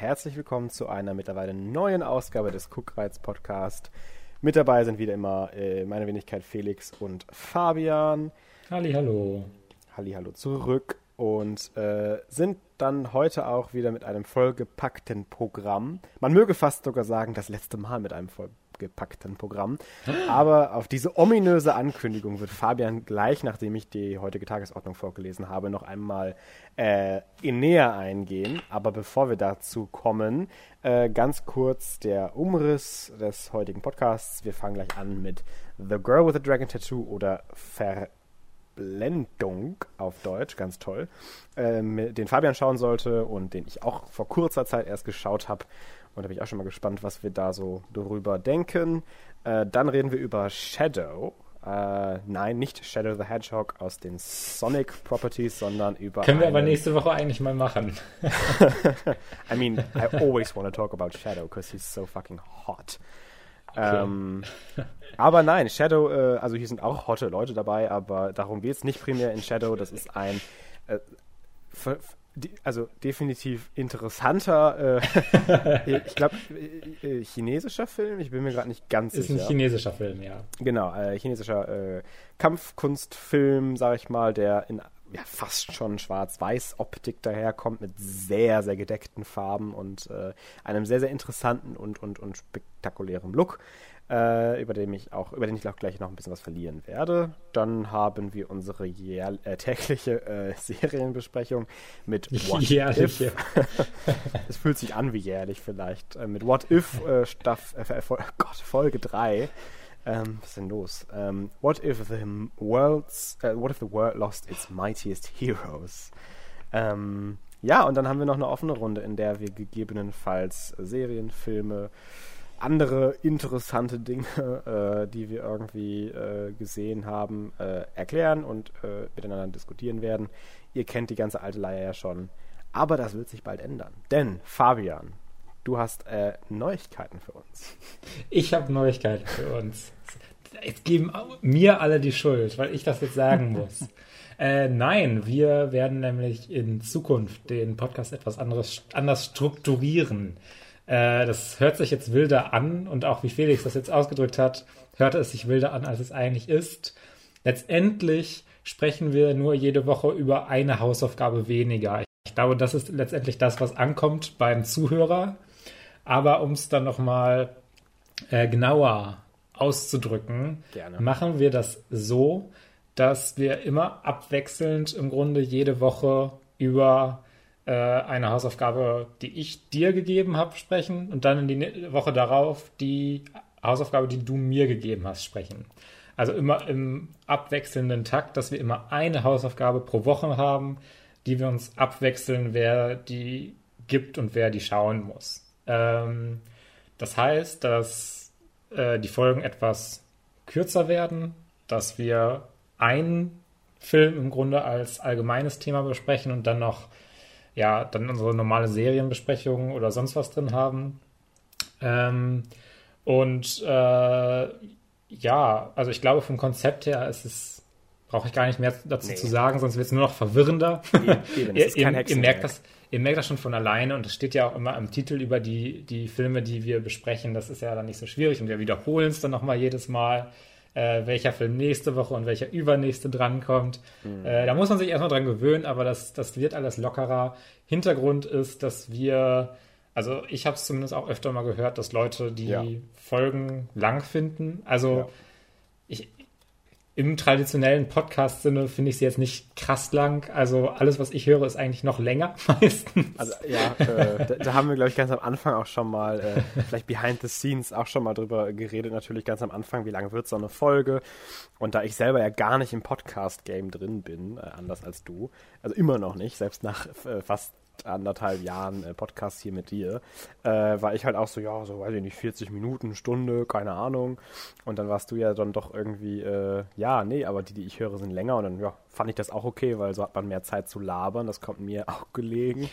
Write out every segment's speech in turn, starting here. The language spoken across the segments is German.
Herzlich willkommen zu einer mittlerweile neuen Ausgabe des Cookreiz Podcast. Mit dabei sind wieder immer äh, meine Wenigkeit Felix und Fabian. Halli, hallo. Halli, hallo zurück und äh, sind dann heute auch wieder mit einem vollgepackten Programm. Man möge fast sogar sagen, das letzte Mal mit einem vollgepackten Programm. Aber auf diese ominöse Ankündigung wird Fabian gleich, nachdem ich die heutige Tagesordnung vorgelesen habe, noch einmal äh, in näher eingehen. Aber bevor wir dazu kommen, äh, ganz kurz der Umriss des heutigen Podcasts. Wir fangen gleich an mit The Girl with the Dragon Tattoo oder Ver Blendung auf Deutsch, ganz toll, ähm, den Fabian schauen sollte und den ich auch vor kurzer Zeit erst geschaut habe. Und da bin ich auch schon mal gespannt, was wir da so darüber denken. Äh, dann reden wir über Shadow. Äh, nein, nicht Shadow the Hedgehog aus den Sonic Properties, sondern über. Können wir aber nächste Woche eigentlich mal machen. I mean, I always want to talk about Shadow because he's so fucking hot. Okay. Ähm, aber nein, Shadow, äh, also hier sind auch hotte Leute dabei, aber darum geht es nicht primär in Shadow. Das ist ein, äh, also definitiv interessanter, äh, ich glaube, äh, chinesischer Film. Ich bin mir gerade nicht ganz ist sicher. Ist ein chinesischer Film, ja. Genau, äh, chinesischer äh, Kampfkunstfilm, sage ich mal, der in ja, fast schon Schwarz-Weiß-Optik daherkommt mit sehr, sehr gedeckten Farben und äh, einem sehr, sehr interessanten und, und, und spektakulären Look, äh, über, den ich auch, über den ich auch gleich noch ein bisschen was verlieren werde. Dann haben wir unsere jähr, äh, tägliche äh, Serienbesprechung mit What Jährliche. If. Es fühlt sich an wie jährlich vielleicht. Äh, mit What If äh, Staff, Gott, Folge 3. Ähm, was ist denn los? Ähm, what if the world's, what if the world lost its mightiest heroes? Ähm, ja, und dann haben wir noch eine offene Runde, in der wir gegebenenfalls Serien, Filme, andere interessante Dinge, äh, die wir irgendwie äh, gesehen haben, äh, erklären und äh, miteinander diskutieren werden. Ihr kennt die ganze alte Leier ja schon. Aber das wird sich bald ändern. Denn, Fabian, du hast äh, Neuigkeiten für uns. Ich habe Neuigkeiten für uns. Jetzt geben mir alle die Schuld, weil ich das jetzt sagen muss. äh, nein, wir werden nämlich in Zukunft den Podcast etwas anderes, anders strukturieren. Äh, das hört sich jetzt wilder an und auch wie Felix das jetzt ausgedrückt hat, hörte es sich wilder an, als es eigentlich ist. Letztendlich sprechen wir nur jede Woche über eine Hausaufgabe weniger. Ich glaube, das ist letztendlich das, was ankommt beim Zuhörer. Aber um es dann nochmal äh, genauer auszudrücken, Gerne. machen wir das so, dass wir immer abwechselnd im Grunde jede Woche über äh, eine Hausaufgabe, die ich dir gegeben habe, sprechen und dann in die Woche darauf die Hausaufgabe, die du mir gegeben hast, sprechen. Also immer im abwechselnden Takt, dass wir immer eine Hausaufgabe pro Woche haben, die wir uns abwechseln, wer die gibt und wer die schauen muss. Ähm, das heißt, dass äh, die Folgen etwas kürzer werden, dass wir einen Film im Grunde als allgemeines Thema besprechen und dann noch ja, dann unsere normale Serienbesprechung oder sonst was drin haben. Ähm, und äh, ja, also ich glaube, vom Konzept her ist es, brauche ich gar nicht mehr dazu nee. zu sagen, sonst wird es nur noch verwirrender. Eben, ihr, ihr, ihr, merkt das, ihr merkt das schon von alleine und es steht ja auch immer im Titel über die, die Filme, die wir besprechen. Das ist ja dann nicht so schwierig und wir wiederholen es dann nochmal jedes Mal, äh, welcher Film nächste Woche und welcher übernächste drankommt. Mhm. Äh, da muss man sich erstmal dran gewöhnen, aber das, das wird alles lockerer. Hintergrund ist, dass wir, also ich habe es zumindest auch öfter mal gehört, dass Leute die ja. Folgen lang finden. Also ja. Im traditionellen Podcast-Sinne finde ich sie jetzt nicht krass lang. Also alles, was ich höre, ist eigentlich noch länger meistens. Also ja, äh, da, da, haben wir, glaube ich, ganz am Anfang auch schon mal, äh, vielleicht behind the scenes auch schon mal drüber geredet, natürlich ganz am Anfang, wie lange wird so eine Folge. Und da ich selber ja gar nicht im Podcast-Game drin bin, äh, anders als du, also immer noch nicht, selbst nach äh, fast anderthalb Jahren äh, Podcast hier mit dir, äh, war ich halt auch so, ja, so weiß ich nicht, 40 Minuten, Stunde, keine Ahnung. Und dann warst du ja dann doch irgendwie, äh, ja, nee, aber die, die ich höre, sind länger. Und dann, ja, fand ich das auch okay, weil so hat man mehr Zeit zu labern. Das kommt mir auch gelegen.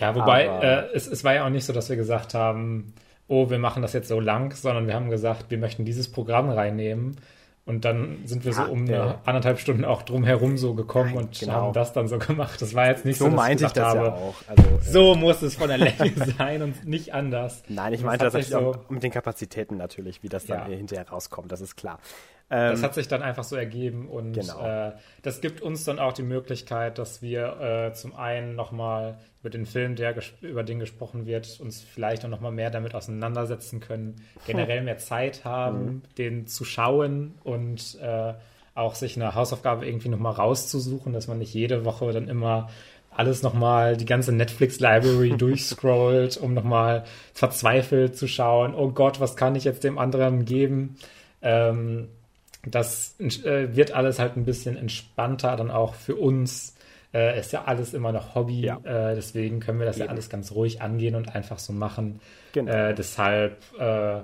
Ja, wobei, aber, äh, es, es war ja auch nicht so, dass wir gesagt haben, oh, wir machen das jetzt so lang, sondern wir haben gesagt, wir möchten dieses Programm reinnehmen Und dann sind wir so um ja, eine anderthalb Stunden auch drumherum so gekommen Nein, und genau. haben das dann so gemacht. Das war jetzt nicht so, so meinte ich, ich das habe. ja auch. Also, äh, so muss es von der Länge sein und nicht anders. Nein, ich meinte das, das natürlich so, auch mit den Kapazitäten natürlich, wie das dann ja. hinterher rauskommt, das ist klar. das ähm, hat sich dann einfach so ergeben und genau. äh, das gibt uns dann auch die Möglichkeit, dass wir äh, zum einen nochmal über den Film, der über den gesprochen wird, uns vielleicht auch nochmal mehr damit auseinandersetzen können, generell mehr Zeit haben, mhm. den zu schauen und äh, auch sich eine Hausaufgabe irgendwie nochmal rauszusuchen, dass man nicht jede Woche dann immer alles nochmal, die ganze Netflix-Library durchscrollt, um nochmal verzweifelt zu schauen, oh Gott, was kann ich jetzt dem anderen geben? Ähm, das äh, wird alles halt ein bisschen entspannter dann auch für uns äh, ist ja alles immer noch Hobby, ja. äh, deswegen können wir das Eben. ja alles ganz ruhig angehen und einfach so machen. Genau. Äh, deshalb, äh,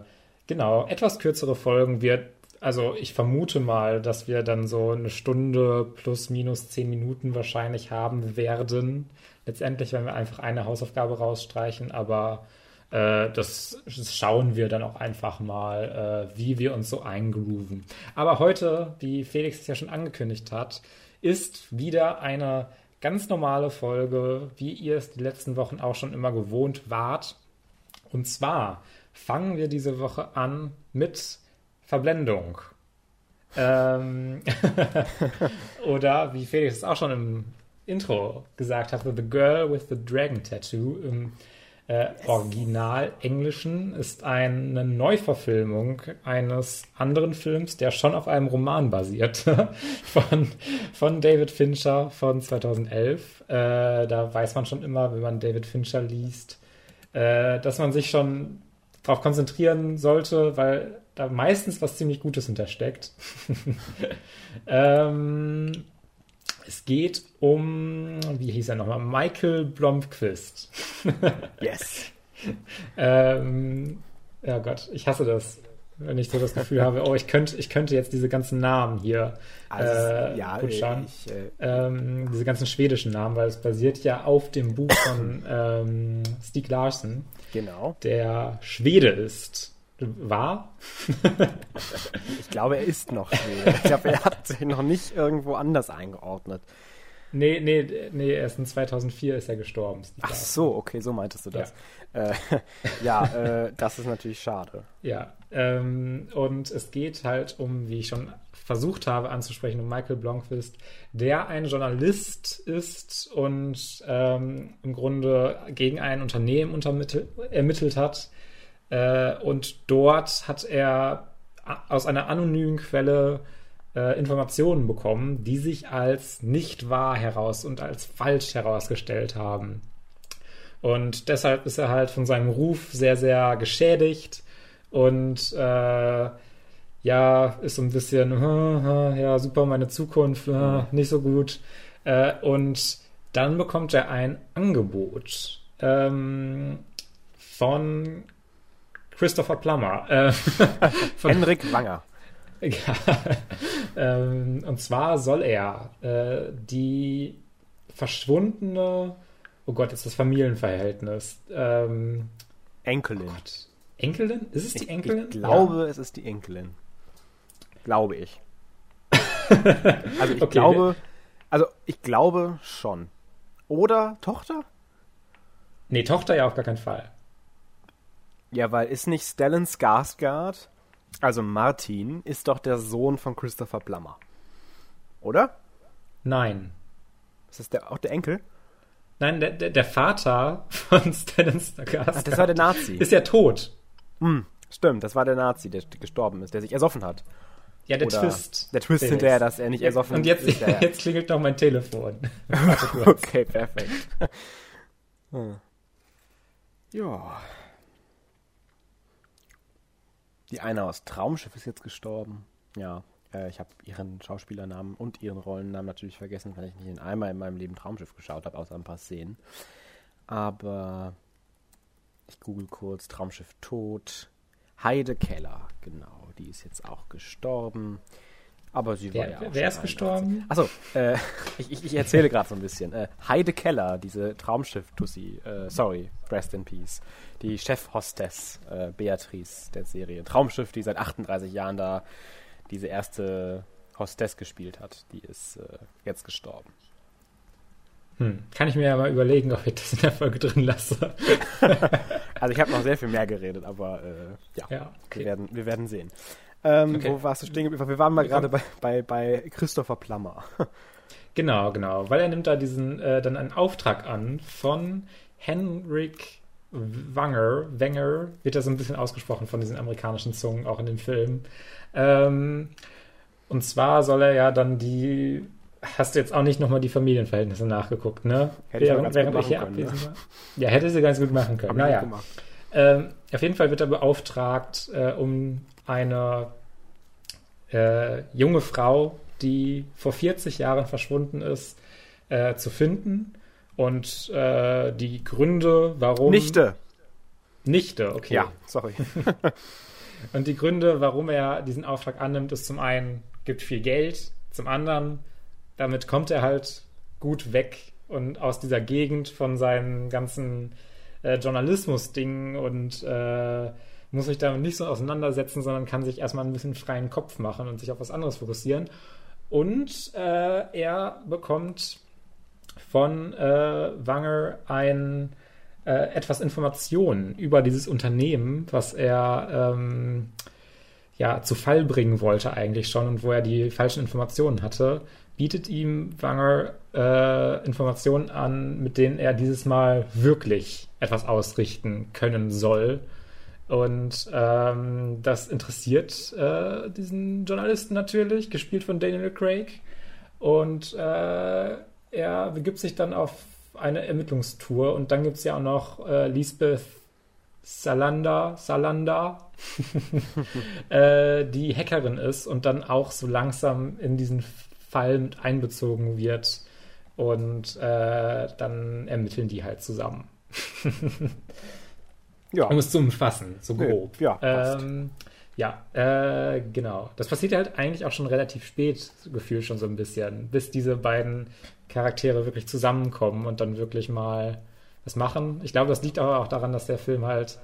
genau, etwas kürzere Folgen wird, also ich vermute mal, dass wir dann so eine Stunde plus minus zehn Minuten wahrscheinlich haben werden. Letztendlich, wenn wir einfach eine Hausaufgabe rausstreichen, aber äh, das, schauen wir dann auch einfach mal, äh, wie wir uns so eingrooven. Aber heute, wie Felix es ja schon angekündigt hat, ist wieder eine ganz normale Folge, wie ihr es die letzten Wochen auch schon immer gewohnt wart. Und zwar fangen wir diese Woche an mit Verblendung. Ähm Oder wie Felix es auch schon im Intro gesagt hat, The Girl with the Dragon Tattoo im äh, Original Englischen ist eine Neuverfilmung eines anderen Films, der schon auf einem Roman basiert, von, von David Fincher von 2011. Äh, da weiß man schon immer, wenn man David Fincher liest, äh, dass man sich schon darauf konzentrieren sollte, weil da meistens was ziemlich Gutes hintersteckt. ähm, es geht um, wie hieß er nochmal, Michael Blomqvist. yes. ähm, ja Gott, ich hasse das, wenn ich so das Gefühl habe, oh, ich könnte, ich könnte jetzt diese ganzen Namen hier also, äh, ja, butchern. Ich, äh, ähm, diese ganzen schwedischen Namen, weil es basiert ja auf dem Buch von ähm, Stieg Larsen. Genau. Der Schwede ist war. ich glaube, er ist noch Schwede. Ich glaube, er hat sich noch nicht irgendwo anders eingeordnet. Nee, nee, nee, erst in 2004 ist er gestorben. Ach so, okay, so meintest du das. Ja, äh, ja äh, das ist natürlich schade. Ja, ähm, und es geht halt um, wie ich schon versucht habe anzusprechen, um Michael Blomqvist, der ein Journalist ist und ähm, im Grunde gegen ein Unternehmen ermittelt hat, äh, und dort hat er aus einer anonymen Quelle äh, Informationen bekommen, die sich als nicht wahr heraus und als falsch herausgestellt haben. Und deshalb ist er halt von seinem Ruf sehr, sehr geschädigt und äh, ja, ist so ein bisschen, ja, super, meine Zukunft, nicht so gut. Äh, und dann bekommt er ein Angebot ähm, von Christopher Plummer. Äh, Henrik Wanger. Ja, ähm, und zwar soll er äh, die verschwundene, oh Gott, ist das Familienverhältnis. Ähm, Enkelin. Oh Enkelin? Ist es die Enkelin? Ich glaube, ja. es ist die Enkelin. Glaube ich. also ich okay. glaube, also ich glaube schon. Oder Tochter? Nee, Tochter ja auf gar keinen Fall. Ja, weil ist nicht Stellan Skarsgård, also Martin, ist doch der Sohn von Christopher Plummer. Oder? Nein. Ist das der, auch der Enkel? Nein, der, der, der Vater von Stellan Skarsgård. Ach, das war der Nazi. Ist ja tot. Hm, stimmt, das war der Nazi, der gestorben ist, der sich ersoffen hat. Ja, der Oder Twist. Der Twist hinterher, dass er nicht ersoffen Und jetzt, ist. Und jetzt klingelt noch mein Telefon. okay, perfekt. hm. Ja. Die eine aus Traumschiff ist jetzt gestorben. Ja, äh, ich habe ihren Schauspielernamen und ihren Rollennamen natürlich vergessen, weil ich nicht in einmal in meinem Leben Traumschiff geschaut habe, außer ein paar Szenen. Aber ich google kurz Traumschiff tot. Heide Keller, genau, die ist jetzt auch gestorben. Aber sie war wer, ja auch Wer ist gestorben? Achso, äh, ich, ich, ich, erzähle gerade so ein bisschen. Äh, Heide Keller, diese Traumschiff-Tussi, äh, sorry, rest in peace, die Chefhostess äh, Beatrice der Serie. Traumschiff, die seit 38 Jahren da diese erste Hostess gespielt hat. Die ist äh, jetzt gestorben. Hm. Kann ich mir ja mal überlegen, ob ich das in der Folge drin lasse. also ich habe noch sehr viel mehr geredet, aber äh, ja, ja okay. wir, werden, wir werden sehen. Ähm, okay. Wo warst du stehen geblieben? Wir waren mal gerade bei, bei, bei Christopher Plummer. genau, genau, weil er nimmt da diesen äh, dann einen Auftrag an von Henrik Wanger, Wenger, wird ja so ein bisschen ausgesprochen von diesen amerikanischen Zungen, auch in dem Film. Ähm, und zwar soll er ja dann die hast du jetzt auch nicht nochmal die Familienverhältnisse nachgeguckt, ne? Hätte während, ich während ich hier können, abwesend war. Ja, hätte sie ganz gut machen können. naja. Ähm, auf jeden Fall wird er beauftragt, äh, um eine äh, junge Frau, die vor 40 Jahren verschwunden ist, äh, zu finden. Und äh, die Gründe, warum. Nichte. Nichte, okay. Ja, sorry. Und die Gründe, warum er diesen Auftrag annimmt, ist zum einen, gibt viel Geld, zum anderen damit kommt er halt gut weg und aus dieser Gegend von seinen ganzen äh, Journalismus-Dingen und äh, muss sich damit nicht so auseinandersetzen, sondern kann sich erstmal ein bisschen freien Kopf machen und sich auf was anderes fokussieren. Und äh, er bekommt von äh, Wanger ein äh, etwas Informationen über dieses Unternehmen, was er ähm, ja zu Fall bringen wollte eigentlich schon und wo er die falschen Informationen hatte bietet ihm Wanger äh, Informationen an, mit denen er dieses Mal wirklich etwas ausrichten können soll. Und ähm, das interessiert äh, diesen Journalisten natürlich, gespielt von Daniel Craig. Und äh, er begibt sich dann auf eine Ermittlungstour. Und dann gibt es ja auch noch äh, Lisbeth Salander, Salander, äh, die Hackerin ist und dann auch so langsam in diesen Fall mit einbezogen wird und äh, dann ermitteln die halt zusammen. ja. Um es zu umfassen, so grob. Ja, ähm, ja äh, genau. Das passiert halt eigentlich auch schon relativ spät, gefühlt schon so ein bisschen, bis diese beiden Charaktere wirklich zusammenkommen und dann wirklich mal was machen. Ich glaube, das liegt aber auch daran, dass der Film halt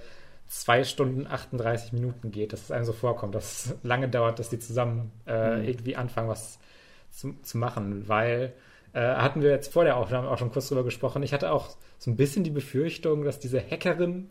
zwei Stunden 38 Minuten geht, dass es einem so vorkommt, dass es lange dauert, dass die zusammen äh, mhm. irgendwie anfangen, was zu, zu machen, weil äh, hatten wir jetzt vor der Aufnahme auch schon kurz drüber gesprochen. Ich hatte auch so ein bisschen die Befürchtung, dass diese Hackerin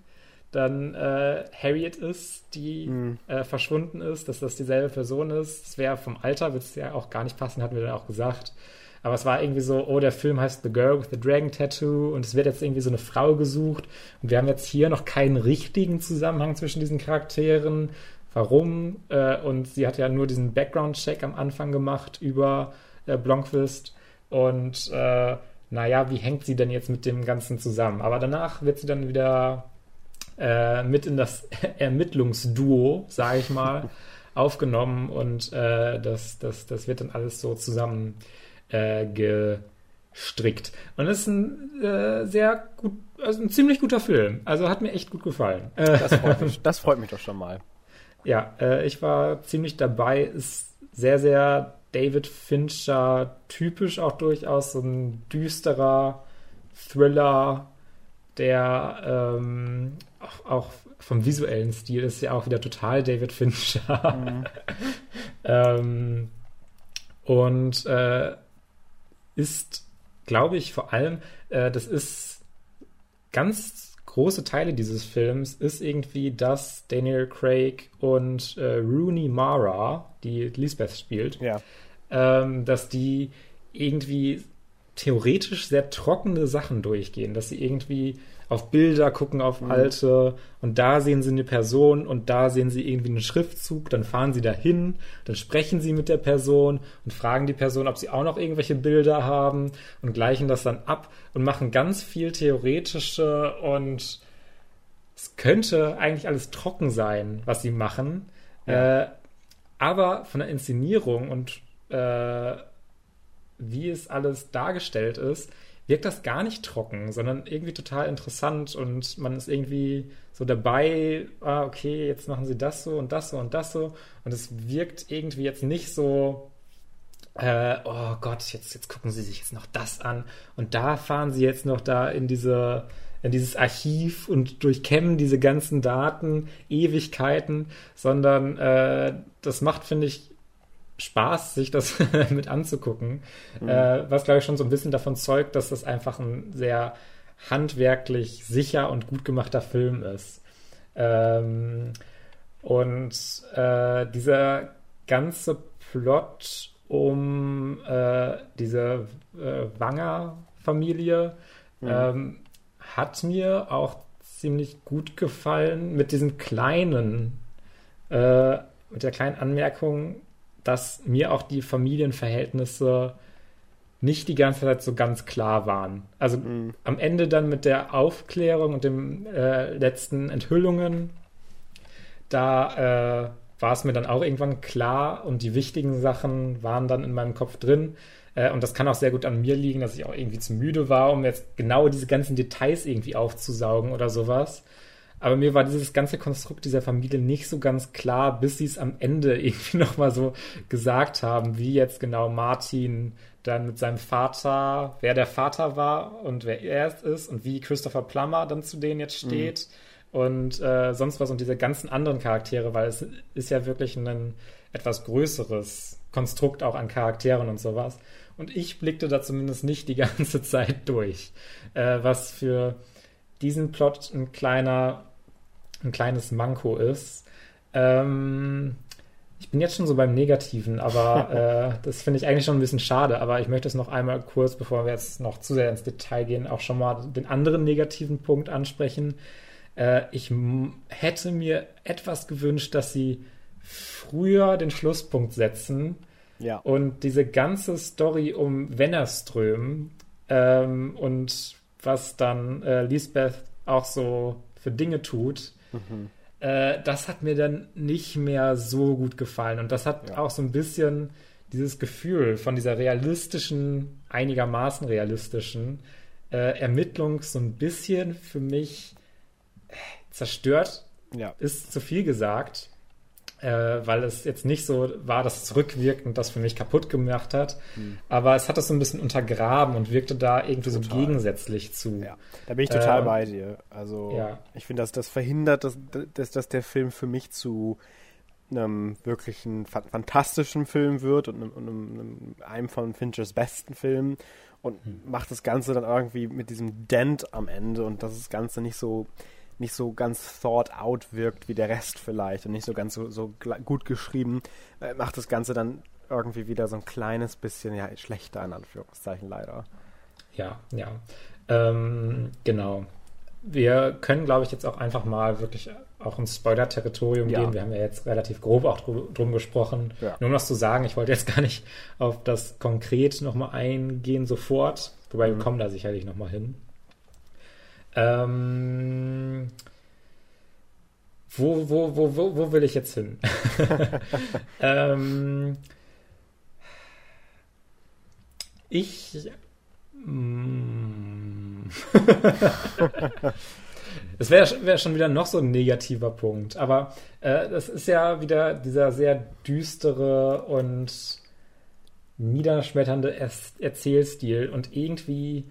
dann äh, Harriet ist, die mhm. äh, verschwunden ist, dass das dieselbe Person ist. Das wäre vom Alter, wird es ja auch gar nicht passen, hatten wir dann auch gesagt. Aber es war irgendwie so, oh, der Film heißt The Girl with the Dragon Tattoo und es wird jetzt irgendwie so eine Frau gesucht. Und wir haben jetzt hier noch keinen richtigen Zusammenhang zwischen diesen Charakteren warum. Äh, und sie hat ja nur diesen Background-Check am Anfang gemacht über äh, Blomqvist. Und äh, naja, wie hängt sie denn jetzt mit dem Ganzen zusammen? Aber danach wird sie dann wieder äh, mit in das Ermittlungsduo, sage ich mal, aufgenommen und äh, das, das, das wird dann alles so zusammen äh, gestrickt. Und es ist ein äh, sehr gut, also ein ziemlich guter Film. Also hat mir echt gut gefallen. Das freut mich, das freut mich doch schon mal. Ja, äh, ich war ziemlich dabei. Ist sehr, sehr David Fincher typisch auch durchaus. So ein düsterer Thriller, der ähm, auch, auch, vom visuellen Stil ist ja auch wieder total David Fincher. Mhm. ähm, und äh, ist, glaube ich, vor allem, äh, das ist ganz große Teile dieses Films ist irgendwie, dass Daniel Craig und äh, Rooney Mara, die Lisbeth spielt, ja. ähm, dass die irgendwie theoretisch sehr trockene Sachen durchgehen, dass sie irgendwie auf Bilder gucken, auf mhm. alte und da sehen sie eine Person und da sehen sie irgendwie einen Schriftzug, dann fahren sie dahin, dann sprechen sie mit der Person und fragen die Person, ob sie auch noch irgendwelche Bilder haben und gleichen das dann ab und machen ganz viel theoretische und es könnte eigentlich alles trocken sein, was sie machen, ja. äh, aber von der Inszenierung und äh, wie es alles dargestellt ist, wirkt das gar nicht trocken, sondern irgendwie total interessant und man ist irgendwie so dabei, ah, okay, jetzt machen sie das so und das so und das so. Und es wirkt irgendwie jetzt nicht so, äh, oh Gott, jetzt, jetzt gucken sie sich jetzt noch das an. Und da fahren sie jetzt noch da in diese in dieses Archiv und durchkämmen diese ganzen Daten Ewigkeiten, sondern äh, das macht, finde ich, Spaß, sich das mit anzugucken. Mhm. Äh, was, glaube ich, schon so ein bisschen davon zeugt, dass das einfach ein sehr handwerklich sicher und gut gemachter Film ist. Ähm, und äh, dieser ganze Plot um äh, diese äh, Wanger-Familie mhm. ähm, hat mir auch ziemlich gut gefallen mit diesen kleinen, äh, mit der kleinen Anmerkung, dass mir auch die Familienverhältnisse nicht die ganze Zeit so ganz klar waren. Also mhm. am Ende dann mit der Aufklärung und den äh, letzten Enthüllungen, da äh, war es mir dann auch irgendwann klar und die wichtigen Sachen waren dann in meinem Kopf drin. Äh, und das kann auch sehr gut an mir liegen, dass ich auch irgendwie zu müde war, um jetzt genau diese ganzen Details irgendwie aufzusaugen oder sowas. Aber mir war dieses ganze Konstrukt dieser Familie nicht so ganz klar, bis sie es am Ende irgendwie nochmal so gesagt haben, wie jetzt genau Martin dann mit seinem Vater, wer der Vater war und wer er ist und wie Christopher Plummer dann zu denen jetzt mhm. steht mhm. und äh, sonst was und diese ganzen anderen Charaktere, weil es ist ja wirklich ein etwas größeres Konstrukt auch an Charakteren und sowas. Und ich blickte da zumindest nicht die ganze Zeit durch, äh, was für diesen Plot ein kleiner, ein kleines Manko ist. Ähm, ich bin jetzt schon so beim Negativen, aber äh, das finde ich eigentlich schon ein bisschen schade. Aber ich möchte es noch einmal kurz, bevor wir jetzt noch zu sehr ins Detail gehen, auch schon mal den anderen negativen Punkt ansprechen. Äh, ich hätte mir etwas gewünscht, dass sie früher den Schlusspunkt setzen ja. und diese ganze Story um Wennerström ähm, und was dann äh, Lisbeth auch so für Dinge tut. Mhm äh, das hat mir dann nicht mehr so gut gefallen. Und das hat ja. auch so ein bisschen dieses Gefühl von dieser realistischen, einigermaßen realistischen äh, Ermittlung so ein bisschen für mich äh, zerstört. Ja. Ist zu viel gesagt äh, weil es jetzt nicht so war, dass es rückwirkend das für mich kaputt gemacht hat. Hm. Aber es hat das so ein bisschen untergraben und wirkte da irgendwie total. so gegensätzlich zu. Ja, da bin ich total ähm, bei dir. Also ja. ich finde, dass das verhindert, dass, dass, dass der Film für mich zu einem wirklichen fantastischen Film wird und einem, einem, einem von Finchers besten Filmen und hm. macht das Ganze dann irgendwie mit diesem Dent am Ende und dass das Ganze nicht so nicht so ganz thought out wirkt wie der Rest vielleicht und nicht so ganz so, so gut geschrieben, äh, macht das Ganze dann irgendwie wieder so ein kleines bisschen ja schlechter in Anführungszeichen leider. Ja, ja. Ähm, genau. Wir können, glaube ich, jetzt auch einfach mal wirklich auch ins Spoiler-Territorium ja. gehen. Wir haben ja jetzt relativ grob auch drum, drum gesprochen. Ja. Nur um das zu sagen, ich wollte jetzt gar nicht auf das konkret nochmal eingehen sofort, wobei mhm. wir kommen da sicherlich nochmal hin. Ähm, wo, wo, wo, wo, wo will ich jetzt hin? ähm, ich. Mm, Es wäre wär schon wieder noch so ein negativer Punkt. Aber äh, das ist ja wieder dieser sehr düstere und niederschmetternde er Erzählstil. Und irgendwie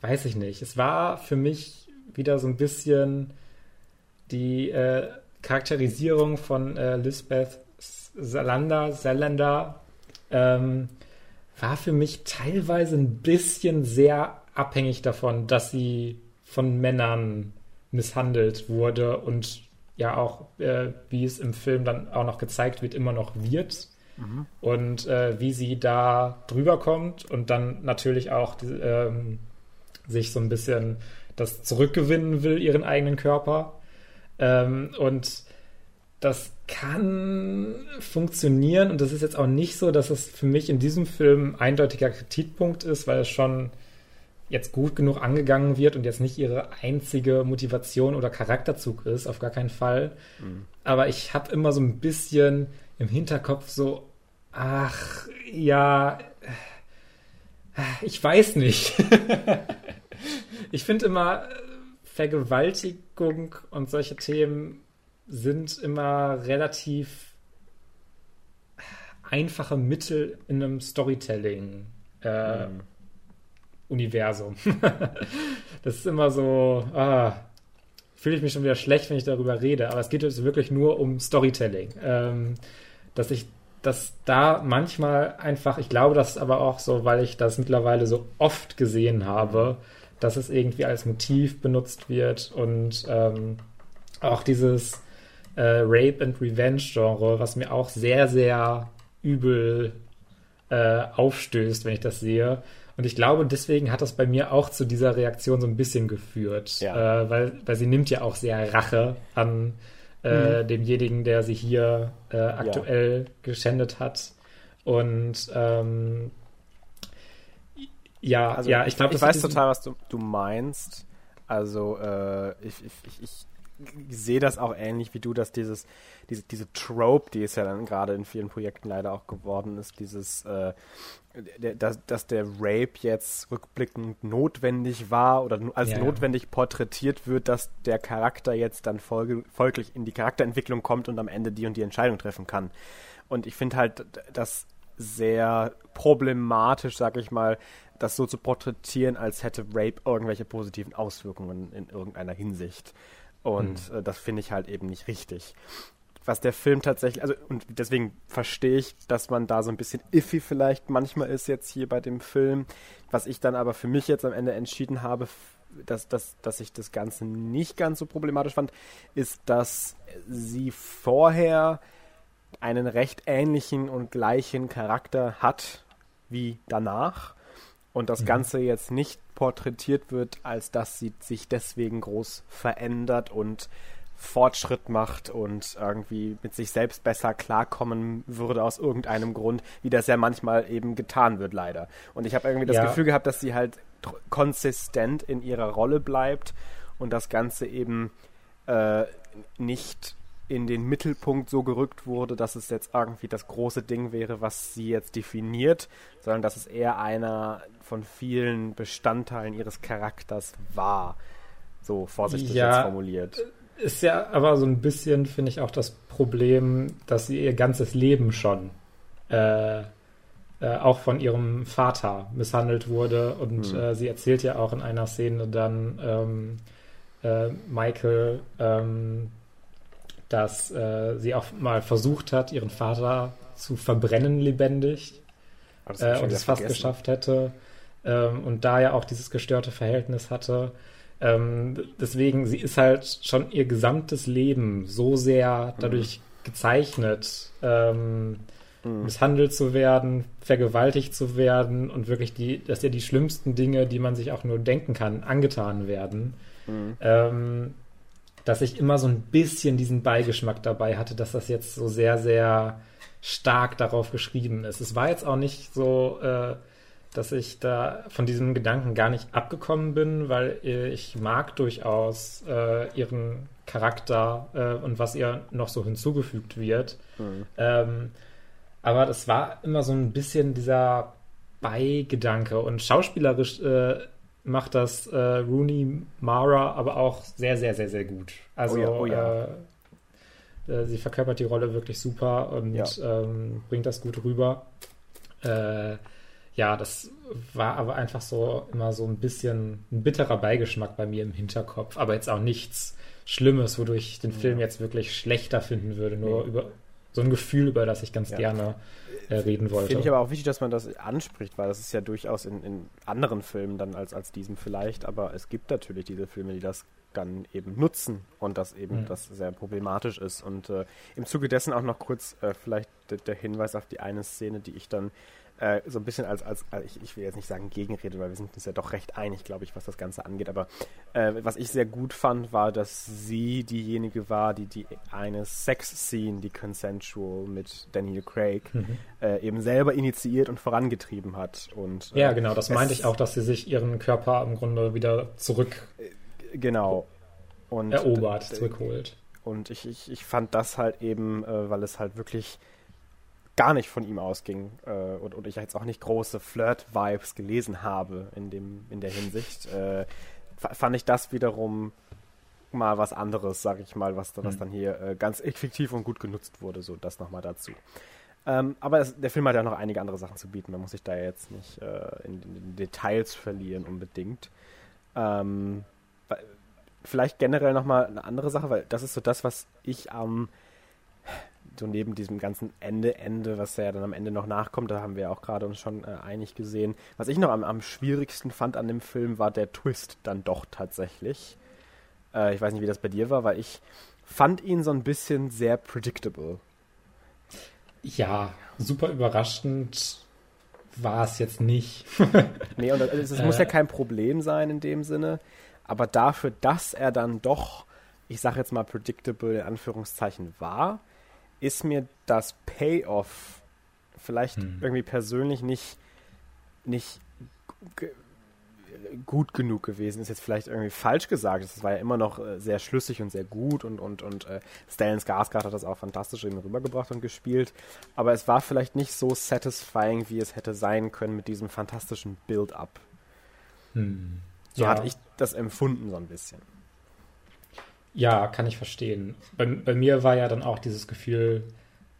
weiß ich nicht. Es war für mich wieder so ein bisschen die äh, Charakterisierung von äh, Lisbeth Salander, Salander ähm, war für mich teilweise ein bisschen sehr abhängig davon, dass sie von Männern misshandelt wurde und ja auch, äh, wie es im Film dann auch noch gezeigt wird, immer noch wird. Mhm. Und äh, wie sie da drüber kommt und dann natürlich auch die, ähm, sich so ein bisschen das zurückgewinnen will, ihren eigenen Körper. Ähm, und das kann funktionieren und das ist jetzt auch nicht so, dass es für mich in diesem Film ein eindeutiger Kritikpunkt ist, weil es schon jetzt gut genug angegangen wird und jetzt nicht ihre einzige Motivation oder Charakterzug ist, auf gar keinen Fall. Mhm. Aber ich habe immer so ein bisschen im Hinterkopf so, ach ja, ich weiß nicht. ich finde immer, Vergewaltigung und solche Themen sind immer relativ einfache Mittel in einem Storytelling. Äh, mhm. Universum. das ist immer so, ah, fühle ich mich schon wieder schlecht, wenn ich darüber rede, aber es geht jetzt wirklich nur um Storytelling. Ähm, dass ich dass da manchmal einfach, ich glaube, das ist aber auch so, weil ich das mittlerweile so oft gesehen habe, dass es irgendwie als Motiv benutzt wird und ähm, auch dieses äh, Rape and Revenge Genre, was mir auch sehr, sehr übel äh, aufstößt, wenn ich das sehe. Und ich glaube, deswegen hat das bei mir auch zu dieser Reaktion so ein bisschen geführt, ja. äh, weil, weil sie nimmt ja auch sehr Rache an äh, mhm. demjenigen, der sie hier äh, aktuell ja. geschändet hat. Und ähm, ja, also ja, ich glaube, ich weiß total, was du, du meinst. Also äh, ich, ich, ich, ich sehe das auch ähnlich wie du, dass dieses, diese, diese Trope, die es ja dann gerade in vielen Projekten leider auch geworden ist, dieses, äh, der, dass, dass der Rape jetzt rückblickend notwendig war oder als ja, notwendig ja. porträtiert wird, dass der Charakter jetzt dann folge, folglich in die Charakterentwicklung kommt und am Ende die und die Entscheidung treffen kann. Und ich finde halt das sehr problematisch, sag ich mal, das so zu porträtieren, als hätte Rape irgendwelche positiven Auswirkungen in irgendeiner Hinsicht. Und mhm. äh, das finde ich halt eben nicht richtig. Was der Film tatsächlich, also und deswegen verstehe ich, dass man da so ein bisschen iffy vielleicht manchmal ist jetzt hier bei dem Film. Was ich dann aber für mich jetzt am Ende entschieden habe, dass, dass, dass ich das Ganze nicht ganz so problematisch fand, ist, dass sie vorher einen recht ähnlichen und gleichen Charakter hat wie danach und das mhm. Ganze jetzt nicht porträtiert wird, als dass sie sich deswegen groß verändert und Fortschritt macht und irgendwie mit sich selbst besser klarkommen würde aus irgendeinem Grund, wie das ja manchmal eben getan wird, leider. Und ich habe irgendwie das ja. Gefühl gehabt, dass sie halt konsistent in ihrer Rolle bleibt und das Ganze eben äh, nicht in den Mittelpunkt so gerückt wurde, dass es jetzt irgendwie das große Ding wäre, was sie jetzt definiert, sondern dass es eher einer von vielen Bestandteilen ihres Charakters war. So vorsichtig ja, jetzt formuliert. Ist ja aber so ein bisschen, finde ich, auch das Problem, dass sie ihr ganzes Leben schon äh, äh, auch von ihrem Vater misshandelt wurde. Und hm. äh, sie erzählt ja auch in einer Szene dann ähm, äh, Michael, ähm, dass äh, sie auch mal versucht hat, ihren Vater zu verbrennen lebendig äh, und es fast geschafft hätte ähm, und da ja auch dieses gestörte Verhältnis hatte. Ähm, deswegen, sie ist halt schon ihr gesamtes Leben so sehr dadurch mhm. gezeichnet, ähm, mhm. misshandelt zu werden, vergewaltigt zu werden und wirklich die, dass ihr die schlimmsten Dinge, die man sich auch nur denken kann, angetan werden. Mhm. Ähm, dass ich immer so ein bisschen diesen Beigeschmack dabei hatte, dass das jetzt so sehr, sehr stark darauf geschrieben ist. Es war jetzt auch nicht so, äh, dass ich da von diesem Gedanken gar nicht abgekommen bin, weil ich mag durchaus äh, ihren Charakter äh, und was ihr noch so hinzugefügt wird. Mhm. Ähm, aber das war immer so ein bisschen dieser Beigedanke und schauspielerisch äh, macht das äh, Rooney Mara aber auch sehr, sehr, sehr, sehr gut. Also oh ja, oh ja. Äh, äh, sie verkörpert die Rolle wirklich super und ja. ähm, bringt das gut rüber. Äh, ja, das war aber einfach so immer so ein bisschen ein bitterer Beigeschmack bei mir im Hinterkopf, aber jetzt auch nichts Schlimmes, wodurch ich den Film jetzt wirklich schlechter finden würde, nur nee. über so ein Gefühl, über das ich ganz ja. gerne äh, reden wollte. Finde ich aber auch wichtig, dass man das anspricht, weil das ist ja durchaus in, in anderen Filmen dann als, als diesem vielleicht, aber es gibt natürlich diese Filme, die das dann eben nutzen und das eben mhm. das sehr problematisch ist. Und äh, im Zuge dessen auch noch kurz äh, vielleicht der Hinweis auf die eine Szene, die ich dann äh, so ein bisschen als, als, als ich, ich, will jetzt nicht sagen Gegenrede, weil wir sind uns ja doch recht einig, glaube ich, was das Ganze angeht. Aber äh, was ich sehr gut fand, war, dass sie diejenige war, die die eine Sex-Scene, die consensual mit Daniel Craig, mhm. äh, eben selber initiiert und vorangetrieben hat. Und, ja, genau, das meinte ich auch, dass sie sich ihren Körper im Grunde wieder zurück äh, genau. und, erobert, zurückholt. Und ich, ich, ich fand das halt eben, äh, weil es halt wirklich gar nicht von ihm ausging äh, und, und ich jetzt auch nicht große Flirt-Vibes gelesen habe in, dem, in der Hinsicht, äh, fand ich das wiederum mal was anderes, sag ich mal, was, was mhm. dann hier äh, ganz effektiv und gut genutzt wurde. So, das nochmal dazu. Ähm, aber es, der Film hat ja noch einige andere Sachen zu bieten. Man muss sich da jetzt nicht äh, in, in, Details verlieren unbedingt. Ähm, vielleicht generell nochmal eine andere Sache, weil das ist so das, was ich am so neben diesem ganzen Ende, Ende, was ja dann am Ende noch nachkommt, da haben wir auch gerade uns schon äh, einig gesehen. Was ich noch am, am schwierigsten fand an dem Film, war der Twist dann doch tatsächlich. Äh, ich weiß nicht, wie das bei dir war, weil ich fand ihn so ein bisschen sehr predictable. Ja, super überraschend war es jetzt nicht. nee, und es, es muss ja kein Problem sein in dem Sinne, aber dafür, dass er dann doch, ich sage jetzt mal predictable in Anführungszeichen war, ist mir das Payoff vielleicht hm. irgendwie persönlich nicht, nicht gut genug gewesen. Ist jetzt vielleicht irgendwie falsch gesagt. Es war ja immer noch äh, sehr schlüssig und sehr gut und, und, und äh, Stellan Skarsgård hat das auch fantastisch eben rübergebracht und gespielt. Aber es war vielleicht nicht so satisfying, wie es hätte sein können mit diesem fantastischen Build-up. Hm. So ja. hatte ich das empfunden so ein bisschen. Ja, kann ich verstehen. Bei, bei mir war ja dann auch dieses Gefühl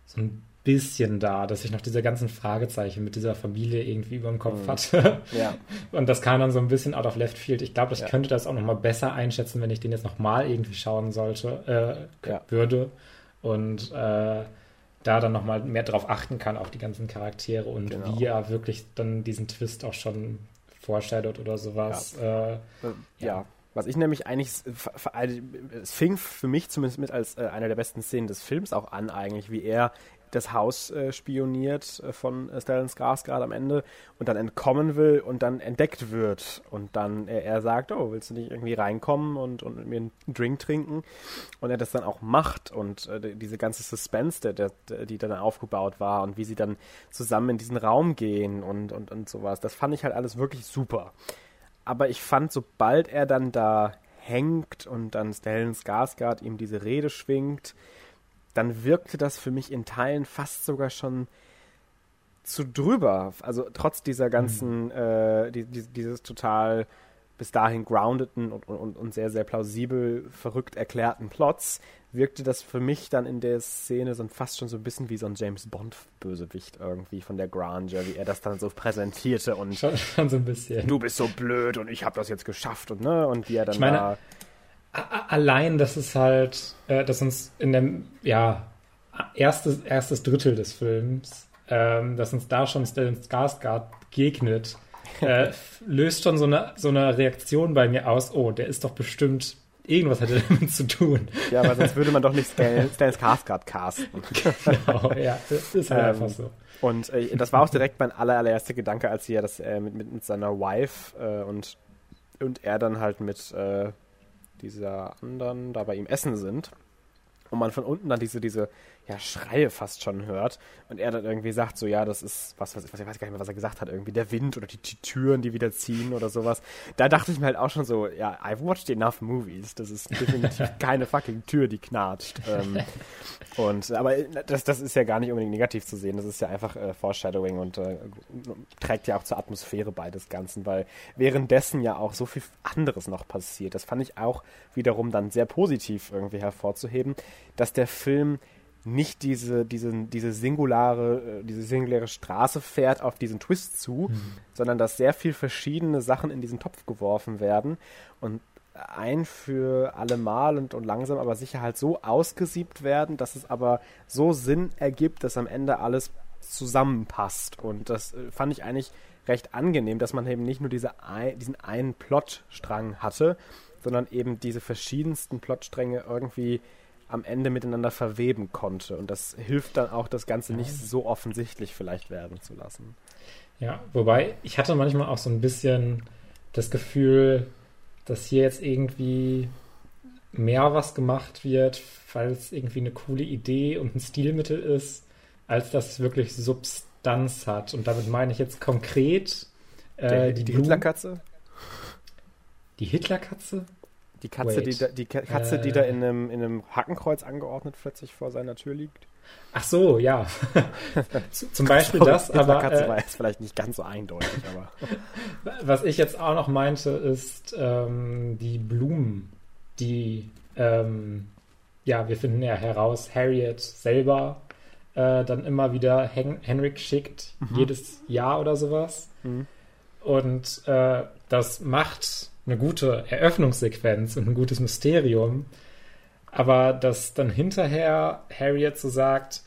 so ein bisschen da, dass ich noch diese ganzen Fragezeichen mit dieser Familie irgendwie über dem Kopf mhm. hatte. Ja. Und das kam dann so ein bisschen out of left field. Ich glaube, ich ja. könnte das auch noch mal besser einschätzen, wenn ich den jetzt noch mal irgendwie schauen sollte, äh, ja. würde. Und äh, da dann noch mal mehr drauf achten kann auf die ganzen Charaktere und genau. wie er wirklich dann diesen Twist auch schon vorstellt oder sowas. Ja. Äh, äh ja. Was ich nämlich eigentlich, es fing für mich zumindest mit als äh, eine der besten Szenen des Films auch an, eigentlich, wie er das Haus äh, spioniert äh, von äh, Stellan Skarsgård am Ende und dann entkommen will und dann entdeckt wird und dann er, er sagt, oh, willst du nicht irgendwie reinkommen und, und mit mir einen Drink trinken? Und er das dann auch macht und äh, diese ganze Suspense, der, der, die dann aufgebaut war und wie sie dann zusammen in diesen Raum gehen und, und, und sowas, das fand ich halt alles wirklich super. Aber ich fand, sobald er dann da hängt und dann Stellan Skarsgård ihm diese Rede schwingt, dann wirkte das für mich in Teilen fast sogar schon zu drüber. Also trotz dieser ganzen, mhm. äh, die, die, dieses total bis dahin groundeten und, und, und sehr, sehr plausibel verrückt erklärten Plots, wirkte das für mich dann in der Szene so fast schon so ein bisschen wie so ein James Bond-Bösewicht irgendwie von der Granger, wie er das dann so präsentierte und schon, schon so ein bisschen. Du bist so blöd und ich habe das jetzt geschafft und ne und wie er dann ich meine, da allein, dass es halt, äh, dass uns in dem, ja, erstes, erstes Drittel des Films, ähm, dass uns da schon Stellan Skarsgård begegnet, äh, löst schon so eine, so eine Reaktion bei mir aus, oh, der ist doch bestimmt, irgendwas hätte damit zu tun. Ja, aber sonst würde man doch nicht Stellan, Skarsgård casten. genau, ja, das ist halt ähm, einfach so. Und äh, das war auch direkt mein aller, allererster Gedanke, als sie ja das äh, mit, mit, mit seiner Wife äh, und, und er dann halt mit äh, dieser anderen da bei ihm essen sind und man von unten dann diese, diese ja, Schreie fast schon hört und er dann irgendwie sagt, so ja, das ist, was, was, ich weiß gar nicht mehr, was er gesagt hat, irgendwie der Wind oder die, die Türen, die wieder ziehen oder sowas. Da dachte ich mir halt auch schon so, ja, I've watched enough movies. Das ist definitiv keine fucking Tür, die knatscht. Ähm, und, aber das, das ist ja gar nicht unbedingt negativ zu sehen. Das ist ja einfach äh, Foreshadowing und äh, trägt ja auch zur Atmosphäre bei des Ganzen, weil währenddessen ja auch so viel anderes noch passiert. Das fand ich auch wiederum dann sehr positiv irgendwie hervorzuheben, dass der Film nicht diese, diese, diese singulare, äh, diese singuläre Straße fährt auf diesen Twist zu, mhm. sondern dass sehr viel verschiedene Sachen in diesen Topf geworfen werden und ein für alle Mal und, und langsam aber sicher halt so ausgesiebt werden, dass es aber so Sinn ergibt, dass am Ende alles zusammenpasst. Und das äh, fand ich eigentlich recht angenehm, dass man eben nicht nur diese ein, diesen einen Plotstrang hatte, sondern eben diese verschiedensten Plotstränge irgendwie am Ende miteinander verweben konnte. Und das hilft dann auch, das Ganze nicht so offensichtlich vielleicht werden zu lassen. Ja, wobei ich hatte manchmal auch so ein bisschen das Gefühl, dass hier jetzt irgendwie mehr was gemacht wird, weil es irgendwie eine coole Idee und ein Stilmittel ist, als dass es wirklich Substanz hat. Und damit meine ich jetzt konkret äh, die, die Hitlerkatze. Die Hitlerkatze? Die Katze, die da, die Katze, äh, die da in einem, in einem Hakenkreuz angeordnet plötzlich vor seiner Tür liegt. Ach so, ja. Zum Beispiel das, aber. Die Katze äh, war jetzt vielleicht nicht ganz so eindeutig, aber. Was ich jetzt auch noch meinte, ist ähm, die Blumen, die, ähm, ja, wir finden ja heraus, Harriet selber äh, dann immer wieder Hen Henrik schickt, mhm. jedes Jahr oder sowas. Mhm. Und äh, das macht eine gute Eröffnungssequenz und ein gutes Mysterium. Aber dass dann hinterher Harriet so sagt,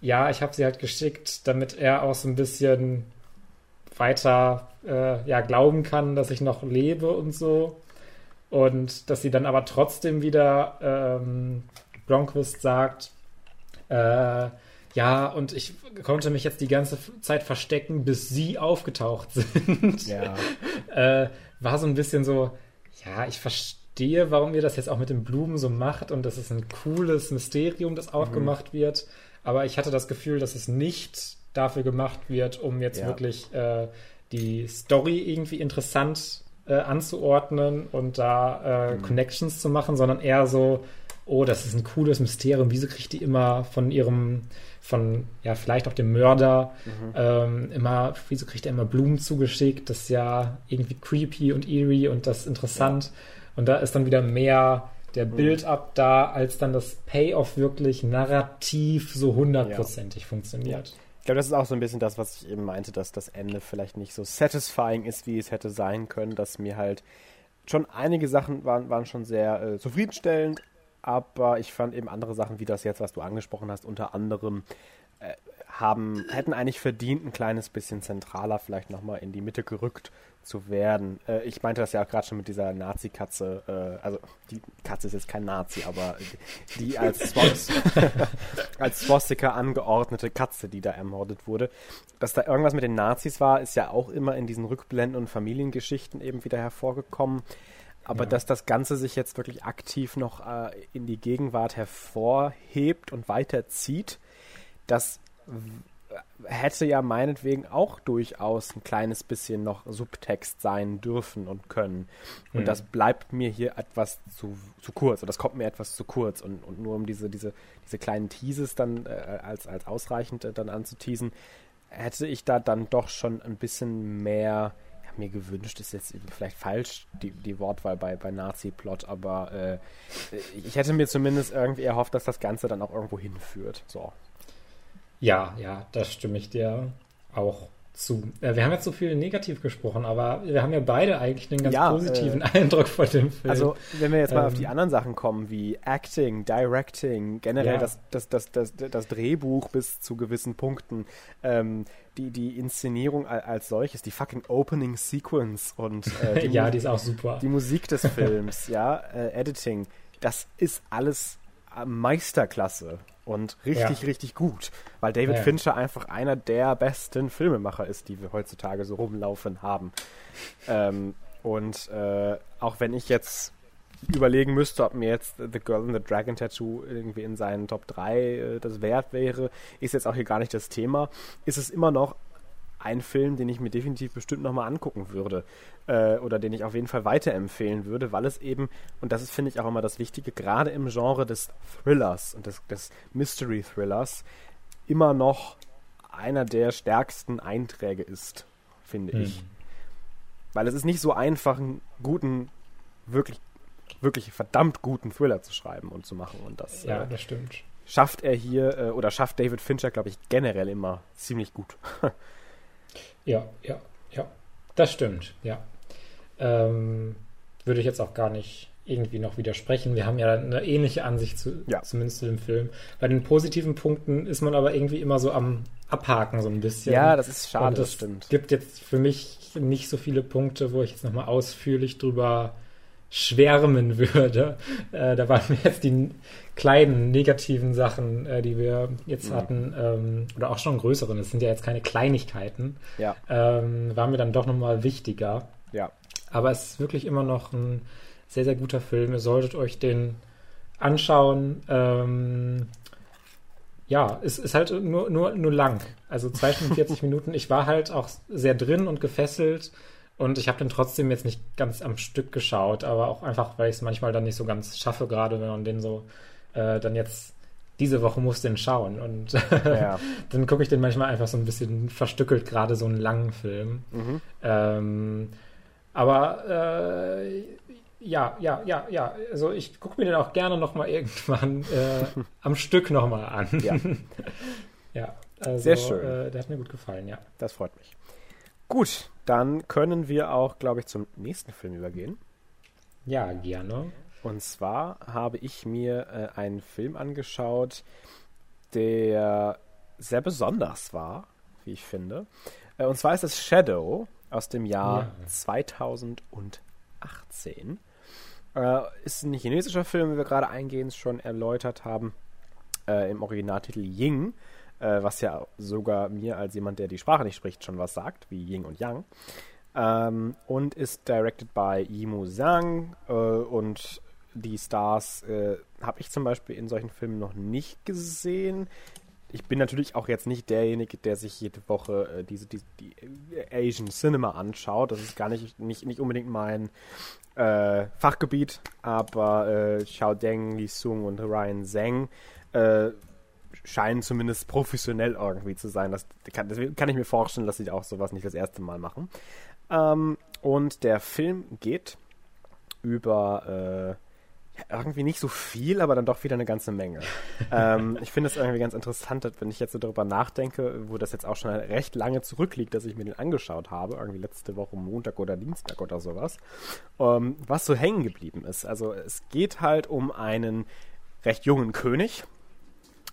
ja, ich habe sie halt geschickt, damit er auch so ein bisschen weiter äh, ja, glauben kann, dass ich noch lebe und so. Und dass sie dann aber trotzdem wieder ähm, Blomqvist sagt, äh, ja, und ich konnte mich jetzt die ganze Zeit verstecken, bis sie aufgetaucht sind. Ja. äh, war so ein bisschen so, ja, ich verstehe, warum ihr das jetzt auch mit den Blumen so macht und das ist ein cooles Mysterium, das aufgemacht mhm. wird. Aber ich hatte das Gefühl, dass es nicht dafür gemacht wird, um jetzt ja. wirklich äh, die Story irgendwie interessant äh, anzuordnen und da äh, mhm. Connections zu machen, sondern eher so, oh, das ist ein cooles Mysterium. Wieso kriegt die immer von ihrem, von, ja, vielleicht auch dem Mörder, mhm. ähm, immer, wieso kriegt er immer Blumen zugeschickt? Das ist ja irgendwie creepy und eerie und das ist interessant. Ja. Und da ist dann wieder mehr der mhm. Build-up da, als dann das Payoff wirklich narrativ so hundertprozentig ja. funktioniert. Ich glaube, das ist auch so ein bisschen das, was ich eben meinte, dass das Ende vielleicht nicht so satisfying ist, wie es hätte sein können, dass mir halt schon einige Sachen waren, waren schon sehr äh, zufriedenstellend, aber ich fand eben andere Sachen, wie das jetzt, was du angesprochen hast, unter anderem äh, haben, hätten eigentlich verdient, ein kleines bisschen zentraler vielleicht nochmal in die Mitte gerückt zu werden. Äh, ich meinte das ja auch gerade schon mit dieser Nazi-Katze, äh, also die Katze ist jetzt kein Nazi, aber die, als, Swast als Swastika angeordnete Katze, die da ermordet wurde. Dass da irgendwas mit den Nazis war, ist ja auch immer in diesen Rückblenden und Familiengeschichten eben wieder hervorgekommen. Aber ja. dass das Ganze sich jetzt wirklich aktiv noch äh, in die Gegenwart hervorhebt und weiterzieht, das hätte ja meinetwegen auch durchaus ein kleines bisschen noch Subtext sein dürfen und können. Und mhm. das bleibt mir hier etwas zu, zu kurz, oder das kommt mir etwas zu kurz. Und, und nur um diese, diese, diese kleinen Teases dann äh, als, als ausreichend äh, dann anzuteasen, hätte ich da dann doch schon ein bisschen mehr mir gewünscht, ist jetzt vielleicht falsch, die, die Wortwahl bei, bei Nazi-Plot, aber äh, ich hätte mir zumindest irgendwie erhofft, dass das Ganze dann auch irgendwo hinführt. So, ja, ja, das stimme ich dir auch zu. Äh, wir haben jetzt so viel negativ gesprochen, aber wir haben ja beide eigentlich einen ganz ja, positiven äh, Eindruck von dem Film. Also, wenn wir jetzt mal ähm, auf die anderen Sachen kommen, wie Acting, Directing, generell ja. das, das, das, das, das Drehbuch bis zu gewissen Punkten, ähm, die, die Inszenierung als solches, die fucking Opening Sequence und äh, die ja, die ist auch super. Die Musik des Films, ja, äh, Editing, das ist alles Meisterklasse und richtig, ja. richtig gut, weil David ja. Fincher einfach einer der besten Filmemacher ist, die wir heutzutage so rumlaufen haben. Ähm, und äh, auch wenn ich jetzt überlegen müsste, ob mir jetzt The Girl in the Dragon Tattoo irgendwie in seinen Top 3 äh, das wert wäre, ist jetzt auch hier gar nicht das Thema, ist es immer noch ein Film, den ich mir definitiv bestimmt nochmal angucken würde äh, oder den ich auf jeden Fall weiterempfehlen würde, weil es eben, und das ist, finde ich, auch immer das Wichtige, gerade im Genre des Thrillers und des, des Mystery-Thrillers immer noch einer der stärksten Einträge ist, finde hm. ich. Weil es ist nicht so einfach, einen guten, wirklich, wirklich verdammt guten Thriller zu schreiben und zu machen. Und das, ja, äh, das stimmt. Schafft er hier, äh, oder schafft David Fincher, glaube ich, generell immer ziemlich gut. Ja, ja, ja. Das stimmt, ja. Ähm, würde ich jetzt auch gar nicht irgendwie noch widersprechen. Wir haben ja eine ähnliche Ansicht zu, ja. zumindest zu dem Film. Bei den positiven Punkten ist man aber irgendwie immer so am Abhaken so ein bisschen. Ja, das ist schade, Und das stimmt. Es gibt jetzt für mich nicht so viele Punkte, wo ich jetzt nochmal ausführlich drüber schwärmen würde. Äh, da waren mir jetzt die kleinen negativen Sachen, äh, die wir jetzt mhm. hatten, ähm, oder auch schon größeren, das sind ja jetzt keine Kleinigkeiten, ja. ähm, waren mir dann doch nochmal wichtiger. Ja. Aber es ist wirklich immer noch ein sehr, sehr guter Film. Ihr solltet euch den anschauen. Ähm, ja, es ist halt nur, nur, nur lang. Also zwei Stunden 40 Minuten. Ich war halt auch sehr drin und gefesselt. Und ich habe den trotzdem jetzt nicht ganz am Stück geschaut, aber auch einfach, weil ich es manchmal dann nicht so ganz schaffe, gerade wenn man den so äh, dann jetzt diese Woche muss den schauen. Und ja. dann gucke ich den manchmal einfach so ein bisschen verstückelt, gerade so einen langen Film. Mhm. Ähm, aber äh, ja, ja, ja, ja. Also ich gucke mir den auch gerne nochmal irgendwann äh, am Stück nochmal an. Ja. ja also, Sehr schön. Äh, der hat mir gut gefallen, ja. Das freut mich. Gut, dann können wir auch, glaube ich, zum nächsten Film übergehen. Ja, gerne. Und zwar habe ich mir äh, einen Film angeschaut, der sehr besonders war, wie ich finde. Äh, und zwar ist es Shadow aus dem Jahr ja. 2018. Äh, ist ein chinesischer Film, wie wir gerade eingehend schon erläutert haben. Äh, Im Originaltitel Ying, äh, was ja sogar mir als jemand, der die Sprache nicht spricht, schon was sagt, wie Ying und Yang. Ähm, und ist directed by Yimu Zhang äh, und die Stars äh, habe ich zum Beispiel in solchen Filmen noch nicht gesehen ich bin natürlich auch jetzt nicht derjenige, der sich jede Woche äh, diese, die, die Asian Cinema anschaut. Das ist gar nicht, nicht, nicht unbedingt mein äh, Fachgebiet, aber äh, Xiao Deng, Li Sung und Ryan Zheng äh, scheinen zumindest professionell irgendwie zu sein. Das kann, deswegen kann ich mir vorstellen, dass sie auch sowas nicht das erste Mal machen. Ähm, und der Film geht über äh, irgendwie nicht so viel, aber dann doch wieder eine ganze Menge. ähm, ich finde es irgendwie ganz interessant, wenn ich jetzt so darüber nachdenke, wo das jetzt auch schon recht lange zurückliegt, dass ich mir den angeschaut habe, irgendwie letzte Woche Montag oder Dienstag oder sowas, ähm, was so hängen geblieben ist. Also es geht halt um einen recht jungen König,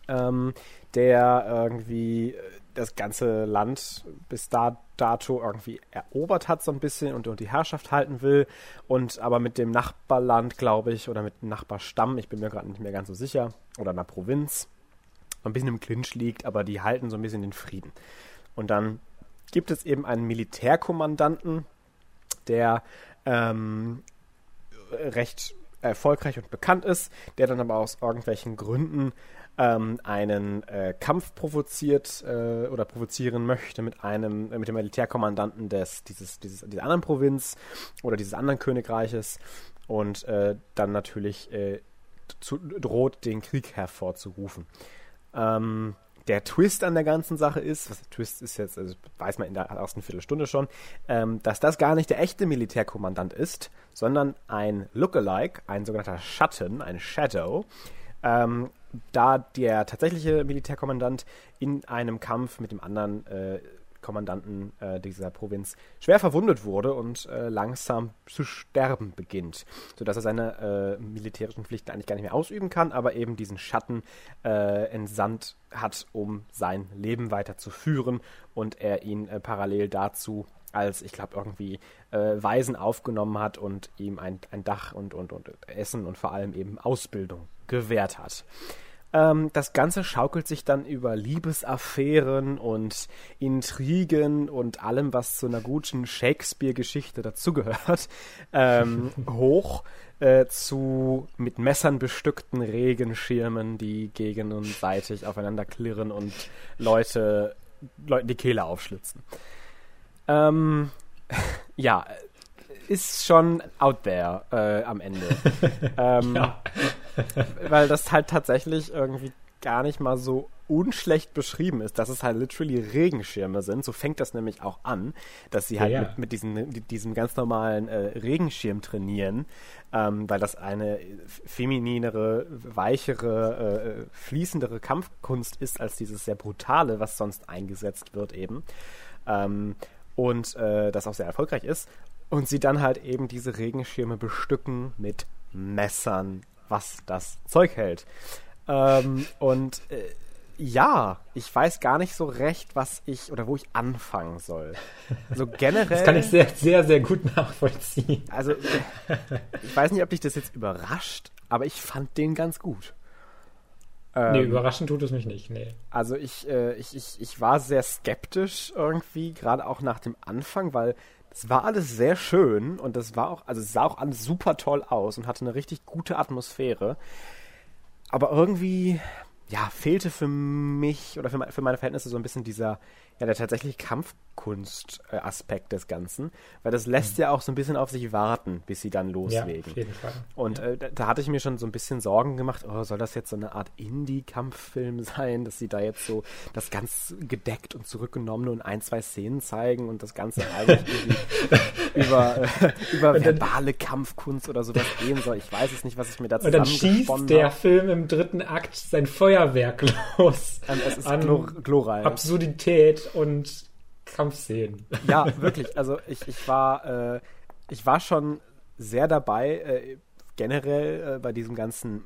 ähm, der irgendwie das ganze Land bis da, dato irgendwie erobert hat so ein bisschen und, und die Herrschaft halten will und aber mit dem Nachbarland, glaube ich, oder mit dem Nachbarstamm, ich bin mir gerade nicht mehr ganz so sicher, oder einer Provinz, ein bisschen im Clinch liegt, aber die halten so ein bisschen den Frieden. Und dann gibt es eben einen Militärkommandanten, der ähm, recht erfolgreich und bekannt ist, der dann aber aus irgendwelchen Gründen ähm, einen äh, Kampf provoziert äh, oder provozieren möchte mit einem, äh, mit dem Militärkommandanten des, dieses, dieses, dieser anderen Provinz oder dieses anderen Königreiches und äh, dann natürlich äh, zu, droht, den Krieg hervorzurufen. Ähm, der Twist an der ganzen Sache ist, was der Twist ist jetzt, also weiß man in der ersten Viertelstunde schon, ähm, dass das gar nicht der echte Militärkommandant ist, sondern ein Lookalike, ein sogenannter Schatten, ein Shadow, ähm, da der tatsächliche Militärkommandant in einem Kampf mit dem anderen äh, Kommandanten äh, dieser Provinz schwer verwundet wurde und äh, langsam zu sterben beginnt, sodass er seine äh, militärischen Pflichten eigentlich gar nicht mehr ausüben kann, aber eben diesen Schatten äh, entsandt hat, um sein Leben weiterzuführen und er ihn äh, parallel dazu als, ich glaube, irgendwie äh, Waisen aufgenommen hat und ihm ein, ein Dach und, und, und Essen und vor allem eben Ausbildung gewährt hat. Ähm, das Ganze schaukelt sich dann über Liebesaffären und Intrigen und allem, was zu einer guten Shakespeare-Geschichte dazugehört, ähm, hoch äh, zu mit Messern bestückten Regenschirmen, die gegenseitig aufeinander klirren und Leute, Leuten die Kehle aufschlitzen. Ähm, ja, ist schon out there äh, am Ende. ähm, ja. weil das halt tatsächlich irgendwie gar nicht mal so unschlecht beschrieben ist, dass es halt literally Regenschirme sind. So fängt das nämlich auch an, dass sie halt ja, ja. Mit, mit diesen, diesem ganz normalen äh, Regenschirm trainieren, ähm, weil das eine femininere, weichere, äh, fließendere Kampfkunst ist als dieses sehr brutale, was sonst eingesetzt wird eben. Ähm, und äh, das auch sehr erfolgreich ist. Und sie dann halt eben diese Regenschirme bestücken mit Messern, was das Zeug hält. Ähm, und äh, ja, ich weiß gar nicht so recht, was ich oder wo ich anfangen soll. So generell. Das kann ich sehr, sehr, sehr gut nachvollziehen. Also, ich weiß nicht, ob dich das jetzt überrascht, aber ich fand den ganz gut. Ähm, nee, überraschend tut es mich nicht, nee. Also ich, äh, ich, ich, ich war sehr skeptisch irgendwie, gerade auch nach dem Anfang, weil es war alles sehr schön und das war auch, also es sah auch alles super toll aus und hatte eine richtig gute Atmosphäre. Aber irgendwie, ja, fehlte für mich oder für, für meine Verhältnisse so ein bisschen dieser, ja, der tatsächlich Kampfkunst-Aspekt des Ganzen, weil das lässt mhm. ja auch so ein bisschen auf sich warten, bis sie dann loslegen. Ja, auf jeden Fall. Und ja. äh, da, da, hatte ich mir schon so ein bisschen Sorgen gemacht, oh, soll das jetzt so eine Art Indie-Kampffilm sein, dass sie da jetzt so das ganz gedeckt und zurückgenommen und ein, zwei Szenen zeigen und das Ganze eigentlich über, äh, über verbale Kampfkunst oder sowas gehen soll. Ich weiß es nicht, was ich mir dazu Und dann schießt der Film im dritten Akt sein Feuerwerk los. Ähm, es ist glor glorreich. Absurdität und Kampfszenen. Ja, wirklich. Also ich, ich war, äh, ich war schon sehr dabei, äh, generell äh, bei diesem ganzen,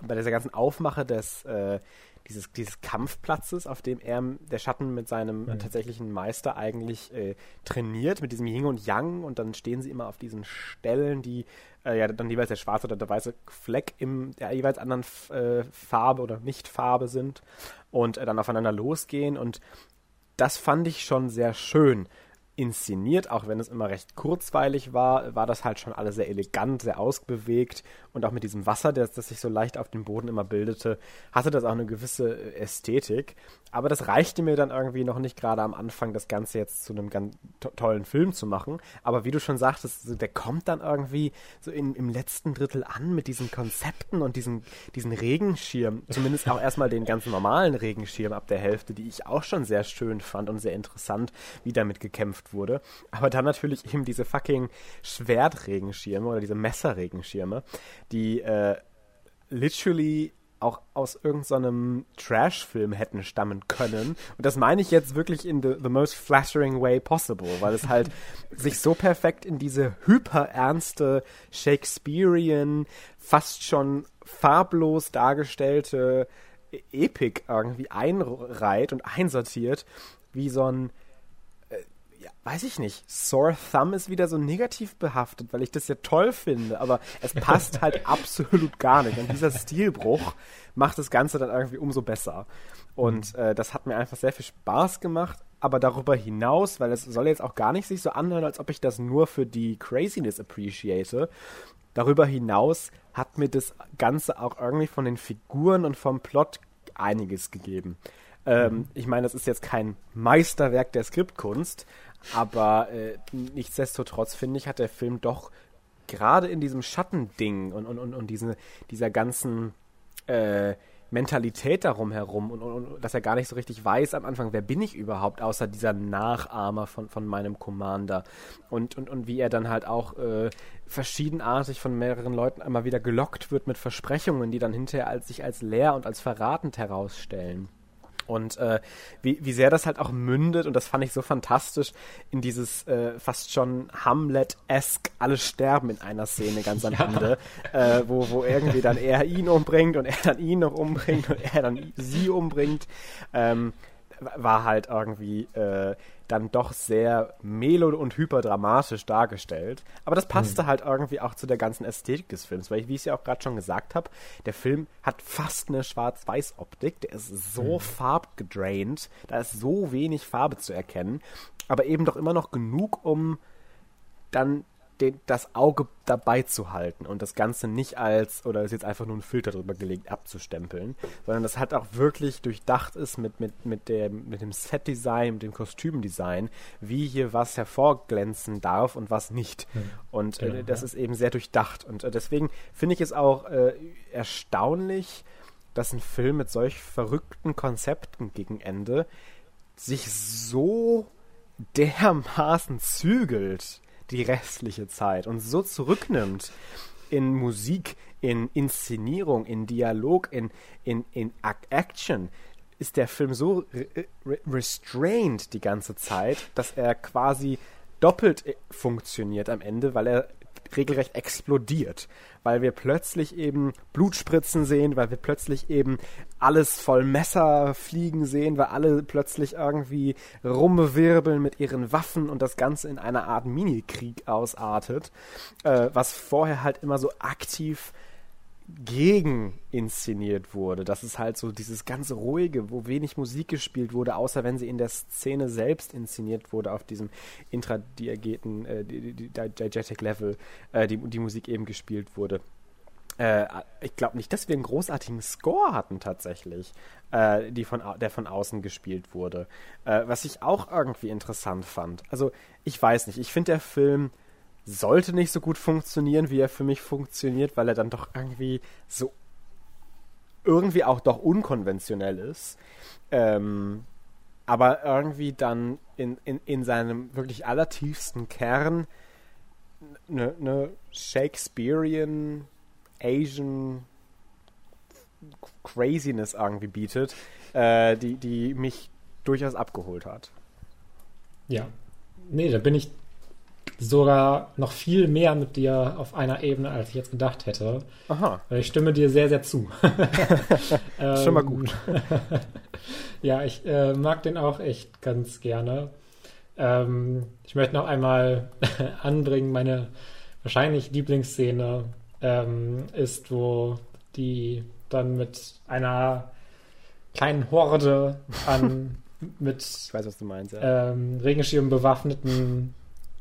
bei dieser ganzen Aufmache des, äh, dieses, dieses Kampfplatzes, auf dem er, der Schatten mit seinem mhm. tatsächlichen Meister eigentlich äh, trainiert, mit diesem Yin und Yang und dann stehen sie immer auf diesen Stellen, die äh, ja dann jeweils der schwarze oder der weiße Fleck in der jeweils anderen äh, Farbe oder Nicht-Farbe sind und äh, dann aufeinander losgehen und das fand ich schon sehr schön inszeniert, auch wenn es immer recht kurzweilig war, war das halt schon alles sehr elegant, sehr ausbewegt und auch mit diesem Wasser, das, das sich so leicht auf dem Boden immer bildete, hatte das auch eine gewisse äh, Ästhetik. Aber das reichte mir dann irgendwie noch nicht gerade am Anfang, das Ganze jetzt zu einem ganz to tollen Film zu machen. Aber wie du schon sagtest, der kommt dann irgendwie so in, im letzten Drittel an mit diesen Konzepten und diesen, diesen Regenschirm. Zumindest auch erstmal den ganz normalen Regenschirm ab der Hälfte, die ich auch schon sehr schön fand und sehr interessant, wie damit gekämpft wurde. Aber dann natürlich eben diese fucking Schwertregenschirme oder diese Messerregenschirme, die äh, literally auch aus irgendeinem so Trash-Film hätten stammen können. Und das meine ich jetzt wirklich in the, the most flattering way possible, weil es halt sich so perfekt in diese hyperernste Shakespearean, fast schon farblos dargestellte Epik irgendwie einreiht und einsortiert, wie so ein ja, weiß ich nicht. Sore Thumb ist wieder so negativ behaftet, weil ich das ja toll finde, aber es passt halt absolut gar nicht. Und dieser Stilbruch macht das Ganze dann irgendwie umso besser. Und mhm. äh, das hat mir einfach sehr viel Spaß gemacht. Aber darüber hinaus, weil es soll jetzt auch gar nicht sich so anhören, als ob ich das nur für die Craziness appreciate. Darüber hinaus hat mir das Ganze auch irgendwie von den Figuren und vom Plot einiges gegeben. Ähm, mhm. ich meine, das ist jetzt kein Meisterwerk der Skriptkunst, aber äh, nichtsdestotrotz finde ich, hat der Film doch gerade in diesem Schattending und, und, und, und diese, dieser ganzen äh, Mentalität darum herum und, und, und, dass er gar nicht so richtig weiß am Anfang, wer bin ich überhaupt, außer dieser Nachahmer von, von meinem Commander. Und, und, und wie er dann halt auch äh, verschiedenartig von mehreren Leuten einmal wieder gelockt wird mit Versprechungen, die dann hinterher als, sich als leer und als verratend herausstellen. Und äh, wie, wie sehr das halt auch mündet, und das fand ich so fantastisch, in dieses äh, fast schon Hamlet-esque alle sterben in einer Szene ganz am ja. Ende, äh, wo, wo irgendwie dann er ihn umbringt und er dann ihn noch umbringt und er dann sie umbringt. Ähm, war halt irgendwie äh, dann doch sehr melo- und hyperdramatisch dargestellt. Aber das passte mhm. halt irgendwie auch zu der ganzen Ästhetik des Films, weil ich, wie ich es ja auch gerade schon gesagt habe, der Film hat fast eine Schwarz-Weiß-Optik, der ist so mhm. farbgedraint, da ist so wenig Farbe zu erkennen, aber eben doch immer noch genug, um dann den, das Auge dabei zu halten und das Ganze nicht als, oder ist jetzt einfach nur ein Filter drüber gelegt, abzustempeln, sondern das halt auch wirklich durchdacht ist mit, mit, mit, der, mit dem Setdesign, mit dem Kostümdesign, wie hier was hervorglänzen darf und was nicht. Mhm. Und äh, genau, das ja. ist eben sehr durchdacht. Und äh, deswegen finde ich es auch äh, erstaunlich, dass ein Film mit solch verrückten Konzepten gegen Ende sich so dermaßen zügelt die restliche Zeit und so zurücknimmt in Musik, in Inszenierung, in Dialog, in, in, in Action, ist der Film so re restrained die ganze Zeit, dass er quasi doppelt äh, funktioniert am Ende, weil er regelrecht explodiert, weil wir plötzlich eben Blutspritzen sehen, weil wir plötzlich eben alles voll Messer fliegen sehen, weil alle plötzlich irgendwie rumwirbeln mit ihren Waffen und das Ganze in einer Art Minikrieg ausartet, äh, was vorher halt immer so aktiv gegen inszeniert wurde. Das ist halt so dieses ganze ruhige, wo wenig Musik gespielt wurde, außer wenn sie in der Szene selbst inszeniert wurde, auf diesem intradiageten, äh, diegetic Level, äh, die, die Musik eben gespielt wurde. Äh, ich glaube nicht, dass wir einen großartigen Score hatten tatsächlich, äh, die von, der von außen gespielt wurde. Äh, was ich auch irgendwie interessant fand. Also ich weiß nicht, ich finde der Film sollte nicht so gut funktionieren, wie er für mich funktioniert, weil er dann doch irgendwie so irgendwie auch doch unkonventionell ist. Ähm, aber irgendwie dann in, in, in seinem wirklich allertiefsten Kern eine ne Shakespearean Asian Craziness irgendwie bietet, äh, die, die mich durchaus abgeholt hat. Ja. Nee, da bin ich sogar noch viel mehr mit dir auf einer Ebene, als ich jetzt gedacht hätte. Aha. Ich stimme dir sehr, sehr zu. Schon mal gut. ja, ich äh, mag den auch echt ganz gerne. Ähm, ich möchte noch einmal anbringen, meine wahrscheinlich Lieblingsszene ähm, ist, wo die dann mit einer kleinen Horde an mit ich weiß, was du meinst, ja. ähm, Regenschirm bewaffneten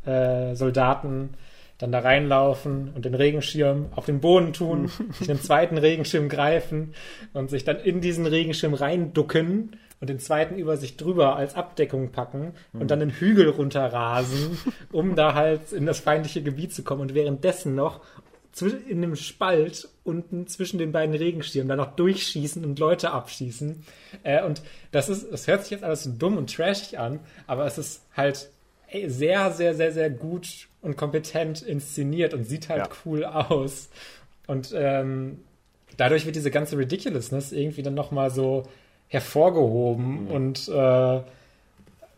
äh, Soldaten dann da reinlaufen und den Regenschirm auf den Boden tun, sich den zweiten Regenschirm greifen und sich dann in diesen Regenschirm reinducken und den zweiten über sich drüber als Abdeckung packen und dann den Hügel runterrasen, um da halt in das feindliche Gebiet zu kommen und währenddessen noch in dem Spalt unten zwischen den beiden Regenschirmen dann noch durchschießen und Leute abschießen. Äh, und das ist, das hört sich jetzt alles so dumm und trashig an, aber es ist halt sehr, sehr, sehr, sehr gut und kompetent inszeniert und sieht halt ja. cool aus. Und ähm, dadurch wird diese ganze Ridiculousness irgendwie dann nochmal so hervorgehoben mhm. und äh,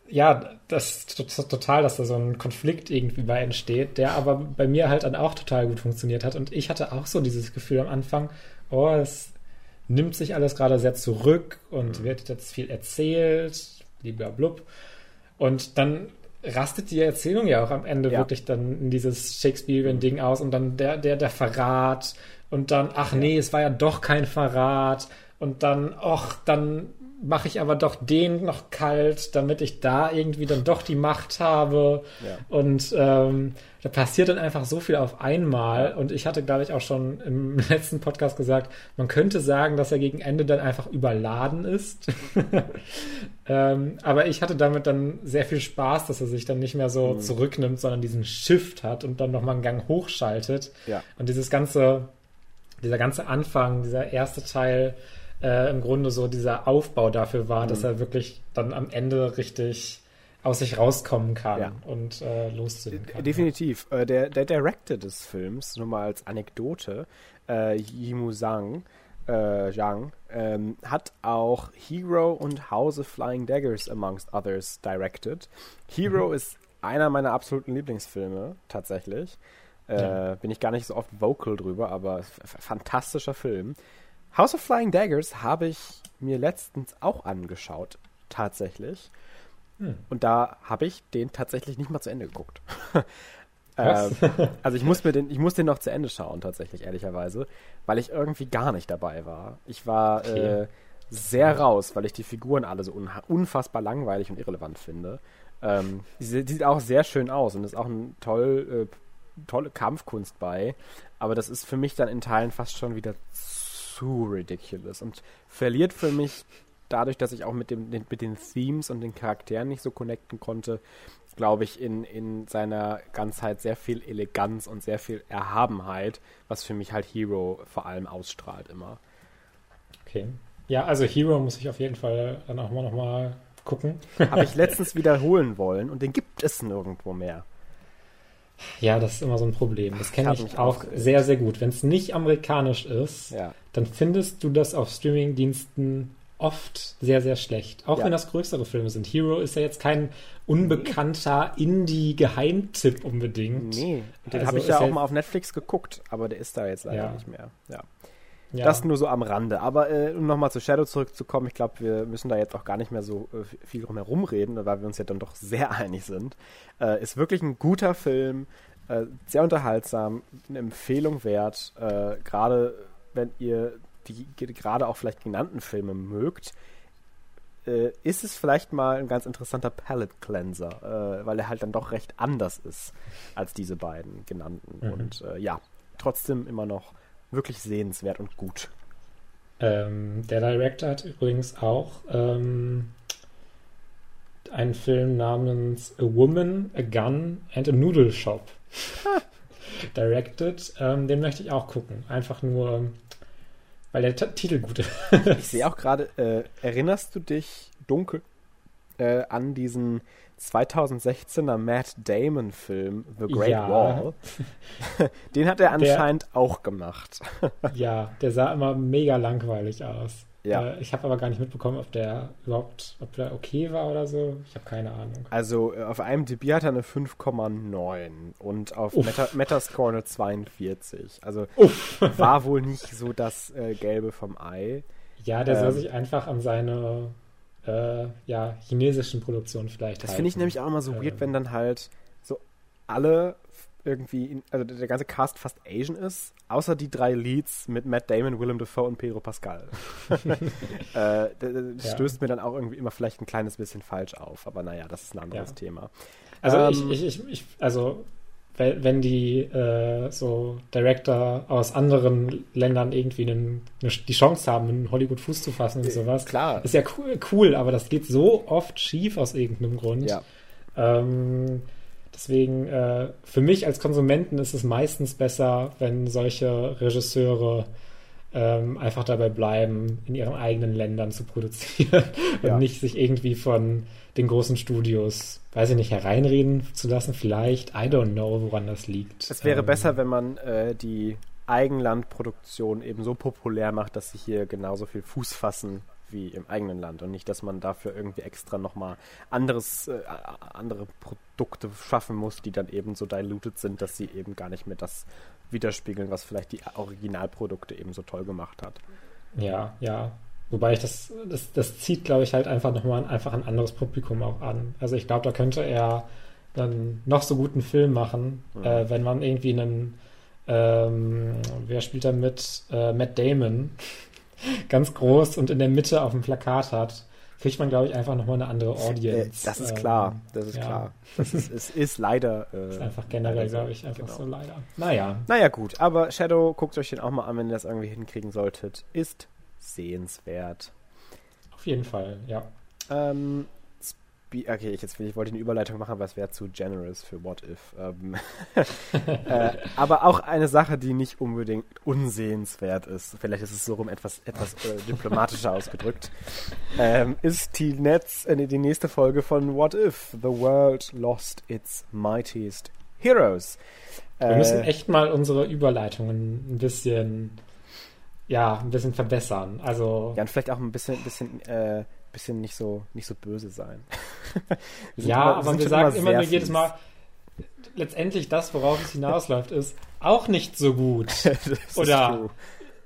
ja, das ist total, dass da so ein Konflikt irgendwie bei entsteht, der aber bei mir halt dann auch total gut funktioniert hat. Und ich hatte auch so dieses Gefühl am Anfang, oh, es nimmt sich alles gerade sehr zurück und mhm. wird jetzt viel erzählt, blub. Und dann rastet die Erzählung ja auch am Ende ja. wirklich dann in dieses Shakespearean-Ding aus und dann der, der, der Verrat und dann, ach nee, es war ja doch kein Verrat und dann, ach, dann mache ich aber doch den noch kalt, damit ich da irgendwie dann doch die Macht habe. Ja. Und ähm, da passiert dann einfach so viel auf einmal. Und ich hatte, glaube ich, auch schon im letzten Podcast gesagt, man könnte sagen, dass er gegen Ende dann einfach überladen ist. ähm, aber ich hatte damit dann sehr viel Spaß, dass er sich dann nicht mehr so mhm. zurücknimmt, sondern diesen Shift hat und dann nochmal einen Gang hochschaltet. Ja. Und dieses ganze, dieser ganze Anfang, dieser erste Teil, äh, im Grunde so dieser Aufbau dafür war, mhm. dass er wirklich dann am Ende richtig aus sich rauskommen kann ja. und äh, losziehen kann. Definitiv. Äh, der, der Director des Films, nur mal als Anekdote, äh, Yimu Zhang, äh, Zhang ähm, hat auch Hero und House of Flying Daggers amongst others directed. Hero mhm. ist einer meiner absoluten Lieblingsfilme, tatsächlich. Äh, ja. Bin ich gar nicht so oft vocal drüber, aber fantastischer Film. House of Flying Daggers habe ich mir letztens auch angeschaut, tatsächlich. Hm. Und da habe ich den tatsächlich nicht mal zu Ende geguckt. ähm, also ich muss mir den, ich muss den noch zu Ende schauen, tatsächlich, ehrlicherweise, weil ich irgendwie gar nicht dabei war. Ich war okay. äh, sehr raus, weil ich die Figuren alle so unfassbar langweilig und irrelevant finde. Ähm, die, die, sieht auch sehr schön aus und ist auch ein toll, äh, tolle Kampfkunst bei. Aber das ist für mich dann in Teilen fast schon wieder zu ridiculous und verliert für mich dadurch, dass ich auch mit, dem, mit den Themes und den Charakteren nicht so connecten konnte, glaube ich, in, in seiner Ganzheit sehr viel Eleganz und sehr viel Erhabenheit, was für mich halt Hero vor allem ausstrahlt immer. Okay. Ja, also Hero muss ich auf jeden Fall dann auch mal nochmal gucken. Habe ich letztens wiederholen wollen und den gibt es nirgendwo mehr. Ja, das ist immer so ein Problem. Das kenne ich auch sehr, sehr gut. Wenn es nicht amerikanisch ist, ja. dann findest du das auf Streamingdiensten oft sehr, sehr schlecht. Auch ja. wenn das größere Filme sind. Hero ist ja jetzt kein unbekannter nee. Indie-Geheimtipp unbedingt. Nee, den also habe ich ja auch mal auf Netflix geguckt, aber der ist da jetzt leider ja. nicht mehr. Ja. Ja. Das nur so am Rande. Aber äh, um nochmal zu Shadow zurückzukommen, ich glaube, wir müssen da jetzt auch gar nicht mehr so äh, viel drum herum reden, weil wir uns ja dann doch sehr einig sind. Äh, ist wirklich ein guter Film, äh, sehr unterhaltsam, eine Empfehlung wert, äh, gerade wenn ihr die gerade auch vielleicht genannten Filme mögt. Äh, ist es vielleicht mal ein ganz interessanter Palette Cleanser, weil er halt dann doch recht anders ist als diese beiden genannten. Mhm. Und ja, trotzdem immer noch wirklich sehenswert und gut. Ähm, der Director hat übrigens auch ähm, einen Film namens A Woman, A Gun and a Noodle Shop directed. Ähm, den möchte ich auch gucken. Einfach nur, weil der T Titel gut ist. ich sehe auch gerade, äh, erinnerst du dich dunkel äh, an diesen 2016er Matt Damon-Film The Great Ja. Wall. Den hat er anscheinend auch gemacht. Ja, der sah immer mega langweilig aus. Ja. Äh, ich habe aber gar nicht mitbekommen, ob der überhaupt, ob der okay war oder so. Ich habe keine Ahnung. Also äh, auf IMDb hat er eine 5,9 und auf. Meta Metascore eine 42. Also Uff. war wohl nicht so das äh, Gelbe vom Ei. Ja, der soll Ähm. sich einfach an seine äh, ja, chinesischen Produktionen vielleicht Das finde ich nämlich auch immer so weird, Ähm. wenn dann halt so alle irgendwie, in, also der ganze Cast fast Asian ist, außer die drei Leads mit Matt Damon, Willem Dafoe und Pedro Pascal. äh, das das Ja. stößt mir dann auch irgendwie immer vielleicht ein kleines bisschen falsch auf, aber naja, das ist ein anderes Ja. Thema. Also Ähm, ich, ich, ich, ich, also wenn, wenn die äh, so Director aus anderen Ländern irgendwie einen, eine, die Chance haben, in Hollywood Fuß zu fassen und sowas, Klar. ist ja cool, cool, aber das geht so oft schief aus irgendeinem Grund. Ja. Ähm, deswegen, äh, für mich als Konsumenten ist es meistens besser, wenn solche Regisseure ähm, einfach dabei bleiben, in ihren eigenen Ländern zu produzieren und Ja. nicht sich irgendwie von den großen Studios, weiß ich nicht, hereinreden zu lassen. Vielleicht, I don't know, woran das liegt. Es wäre Ähm, besser, wenn man äh, die Eigenlandproduktion eben so populär macht, dass sie hier genauso viel Fuß fassen wie im eigenen Land und nicht, dass man dafür irgendwie extra nochmal anderes, äh, andere Produkte schaffen muss, die dann eben so diluted sind, dass sie eben gar nicht mehr das widerspiegeln, was vielleicht die Originalprodukte eben so toll gemacht hat. Ja, ja. Wobei ich das, das, das zieht, glaube ich, halt einfach nochmal einfach ein anderes Publikum auch an. Also ich glaube, da könnte er dann noch so guten Film machen, Mhm. äh, wenn man irgendwie einen, ähm, wer spielt da mit? Äh, Matt Damon, ganz groß und in der Mitte auf dem Plakat hat, kriegt man, glaube ich, einfach nochmal eine andere Äh, Audience. das ist Ähm, klar, das ist ja. klar. Das ist, es ist leider. Äh, Ist einfach generell, glaube ich, einfach Genau. so leider. Naja, Naja, gut, aber Shadow, guckt euch den auch mal an, wenn ihr das irgendwie hinkriegen solltet. Ist sehenswert. auf jeden Fall, ja. Ähm, Spe- okay, ich, jetzt, ich wollte eine Überleitung machen, aber es wäre zu generous für What If. Ähm, äh, aber auch eine Sache, die nicht unbedingt unsehenswert ist, vielleicht ist es so rum etwas, etwas äh, diplomatischer ausgedrückt, ähm, ist die, Netz, äh, die nächste Folge von What If? The World Lost Its Mightiest Heroes. Wir Äh, müssen echt mal unsere Überleitungen ein bisschen, ja, ein bisschen verbessern. Also, Ja, und vielleicht auch ein bisschen, bisschen, äh, bisschen nicht so, nicht so böse sein. Ja, immer- aber wir sagen immer nur jedes. Mal, letztendlich das, worauf es hinausläuft, ist auch nicht so gut. Oder true.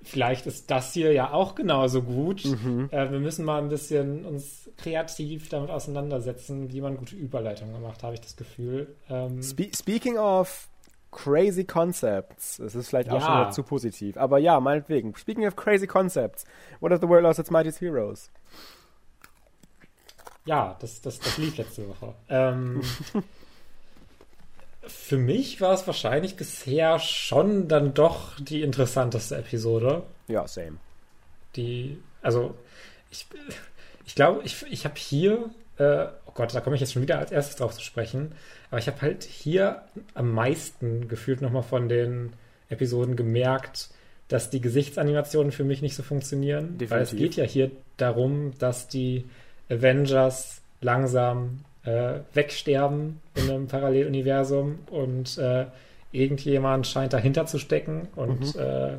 vielleicht ist das hier ja auch genauso gut. Mhm. Äh, wir müssen mal ein bisschen uns kreativ damit auseinandersetzen, wie man gute Überleitungen gemacht, habe ich das Gefühl. Ähm, Spe speaking of crazy concepts, es ist vielleicht auch Ja. schon wieder zu positiv, aber ja, meinetwegen. Speaking of crazy concepts, what if the world lost its mightiest heroes? Ja, das, das, das lief letzte Woche. Ähm, für mich war es wahrscheinlich bisher schon dann doch die interessanteste Episode. Ja, same. Die, also, ich, ich glaube, ich, ich habe hier, äh, oh Gott, da komme ich jetzt schon wieder als erstes drauf zu sprechen, aber ich habe halt hier am meisten gefühlt nochmal von den Episoden gemerkt, dass die Gesichtsanimationen für mich nicht so funktionieren. Weil es Definitiv. geht ja hier darum, dass die Avengers langsam äh, wegsterben in einem Paralleluniversum und äh, irgendjemand scheint dahinter zu stecken und äh,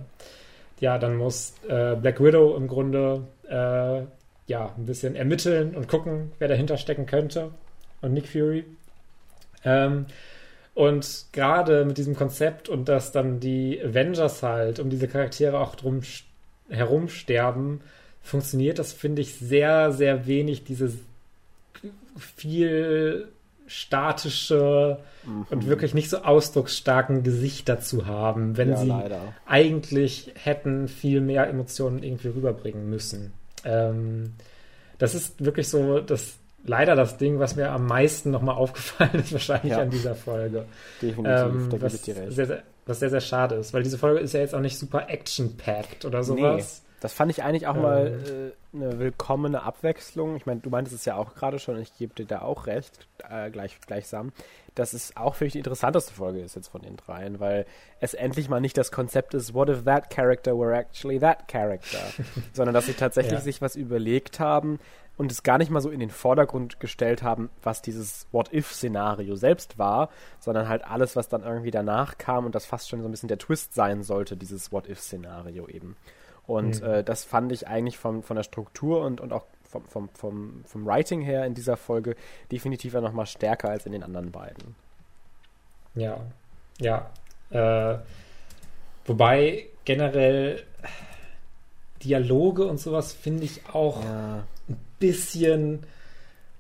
ja, dann muss äh, Black Widow im Grunde äh, ja ein bisschen ermitteln und gucken, wer dahinter stecken könnte und Nick Fury. Ähm, und gerade mit diesem Konzept und dass dann die Avengers halt um diese Charaktere auch drum sch- herum sterben, funktioniert das, finde ich, sehr, sehr wenig, diese viel statische und wirklich nicht so ausdrucksstarken Gesichter zu haben, wenn ja, sie leider. eigentlich hätten viel mehr Emotionen irgendwie rüberbringen müssen. Ähm, das ist wirklich so das leider das Ding, was mir am meisten nochmal aufgefallen ist, wahrscheinlich Ja. an dieser Folge. Definitiv, Ähm, da was, ich dir recht. sehr, sehr, was sehr, sehr schade ist, weil diese Folge ist ja jetzt auch nicht super action-packed oder sowas. Das fand ich eigentlich auch Ähm. mal äh, eine willkommene Abwechslung. Ich meine, du meintest es ja auch gerade schon, ich gebe dir da auch recht, äh, gleich, gleichsam, dass es auch für mich die interessanteste Folge ist jetzt von den dreien, weil es endlich mal nicht das Konzept ist, what if that character were actually that character, sondern dass sie tatsächlich ja. sich was überlegt haben und es gar nicht mal so in den Vordergrund gestellt haben, was dieses What-If-Szenario selbst war, sondern halt alles, was dann irgendwie danach kam und das fast schon so ein bisschen der Twist sein sollte, dieses What-If-Szenario eben. Und mhm. äh, das fand ich eigentlich vom, von der Struktur und, und auch vom, vom, vom, vom Writing her in dieser Folge definitiv ja nochmal stärker als in den anderen beiden. Ja, ja. Äh, wobei generell Dialoge und sowas finde ich auch ja. ein bisschen.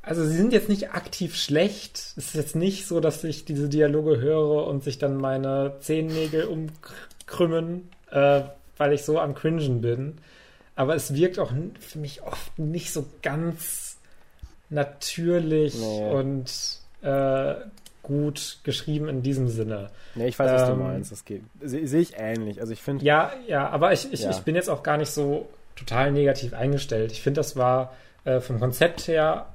Also sie sind jetzt nicht aktiv schlecht. Es ist jetzt nicht so, dass ich diese Dialoge höre und sich dann meine Zehennägel umkrümmen, äh, weil ich so am Cringen bin aber es wirkt auch für mich oft nicht so ganz natürlich nee. und äh, gut geschrieben in diesem Sinne. Nee, ich weiß, was du ähm, meinst. Das geht. Sehe seh ich ähnlich. Also ich finde. Ja, ja, aber ich, ich, ja. ich bin jetzt auch gar nicht so total negativ eingestellt. Ich finde, das war äh, vom Konzept her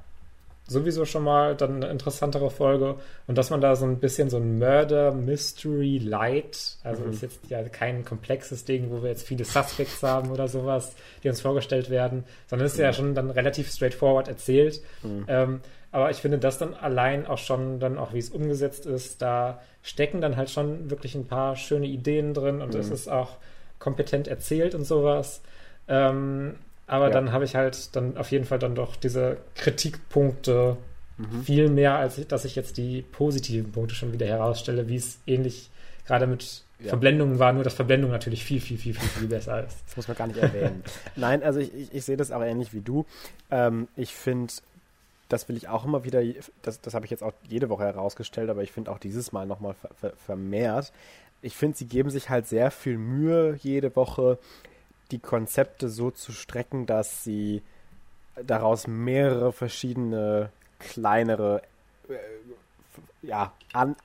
sowieso schon mal dann eine interessantere Folge. Und dass man da so ein bisschen so ein Murder Mystery Light, also mhm. ist jetzt ja kein komplexes Ding, wo wir jetzt viele Suspects haben oder sowas, die uns vorgestellt werden, sondern ist mhm. ja schon dann relativ straightforward erzählt. Mhm. Ähm, aber ich finde das dann allein auch schon, dann auch wie es umgesetzt ist, da stecken dann halt schon wirklich ein paar schöne Ideen drin und es mhm. ist auch kompetent erzählt und sowas. Ähm, aber ja. dann habe ich halt dann auf jeden Fall dann doch diese Kritikpunkte mhm. viel mehr, als dass ich jetzt die positiven Punkte schon wieder herausstelle, wie es ähnlich gerade mit ja. Verblendungen war, nur dass Verblendung natürlich viel, viel, viel, viel, viel besser ist. Das muss man gar nicht erwähnen. Nein, also ich, ich, ich, sehe das auch ähnlich wie du. Ähm, ich finde, das will ich auch immer wieder, das, das habe ich jetzt auch jede Woche herausgestellt, aber ich finde auch dieses Mal nochmal ver, ver, vermehrt. Ich finde, sie geben sich halt sehr viel Mühe jede Woche, die Konzepte so zu strecken, dass sie daraus mehrere verschiedene kleinere äh, ja, an,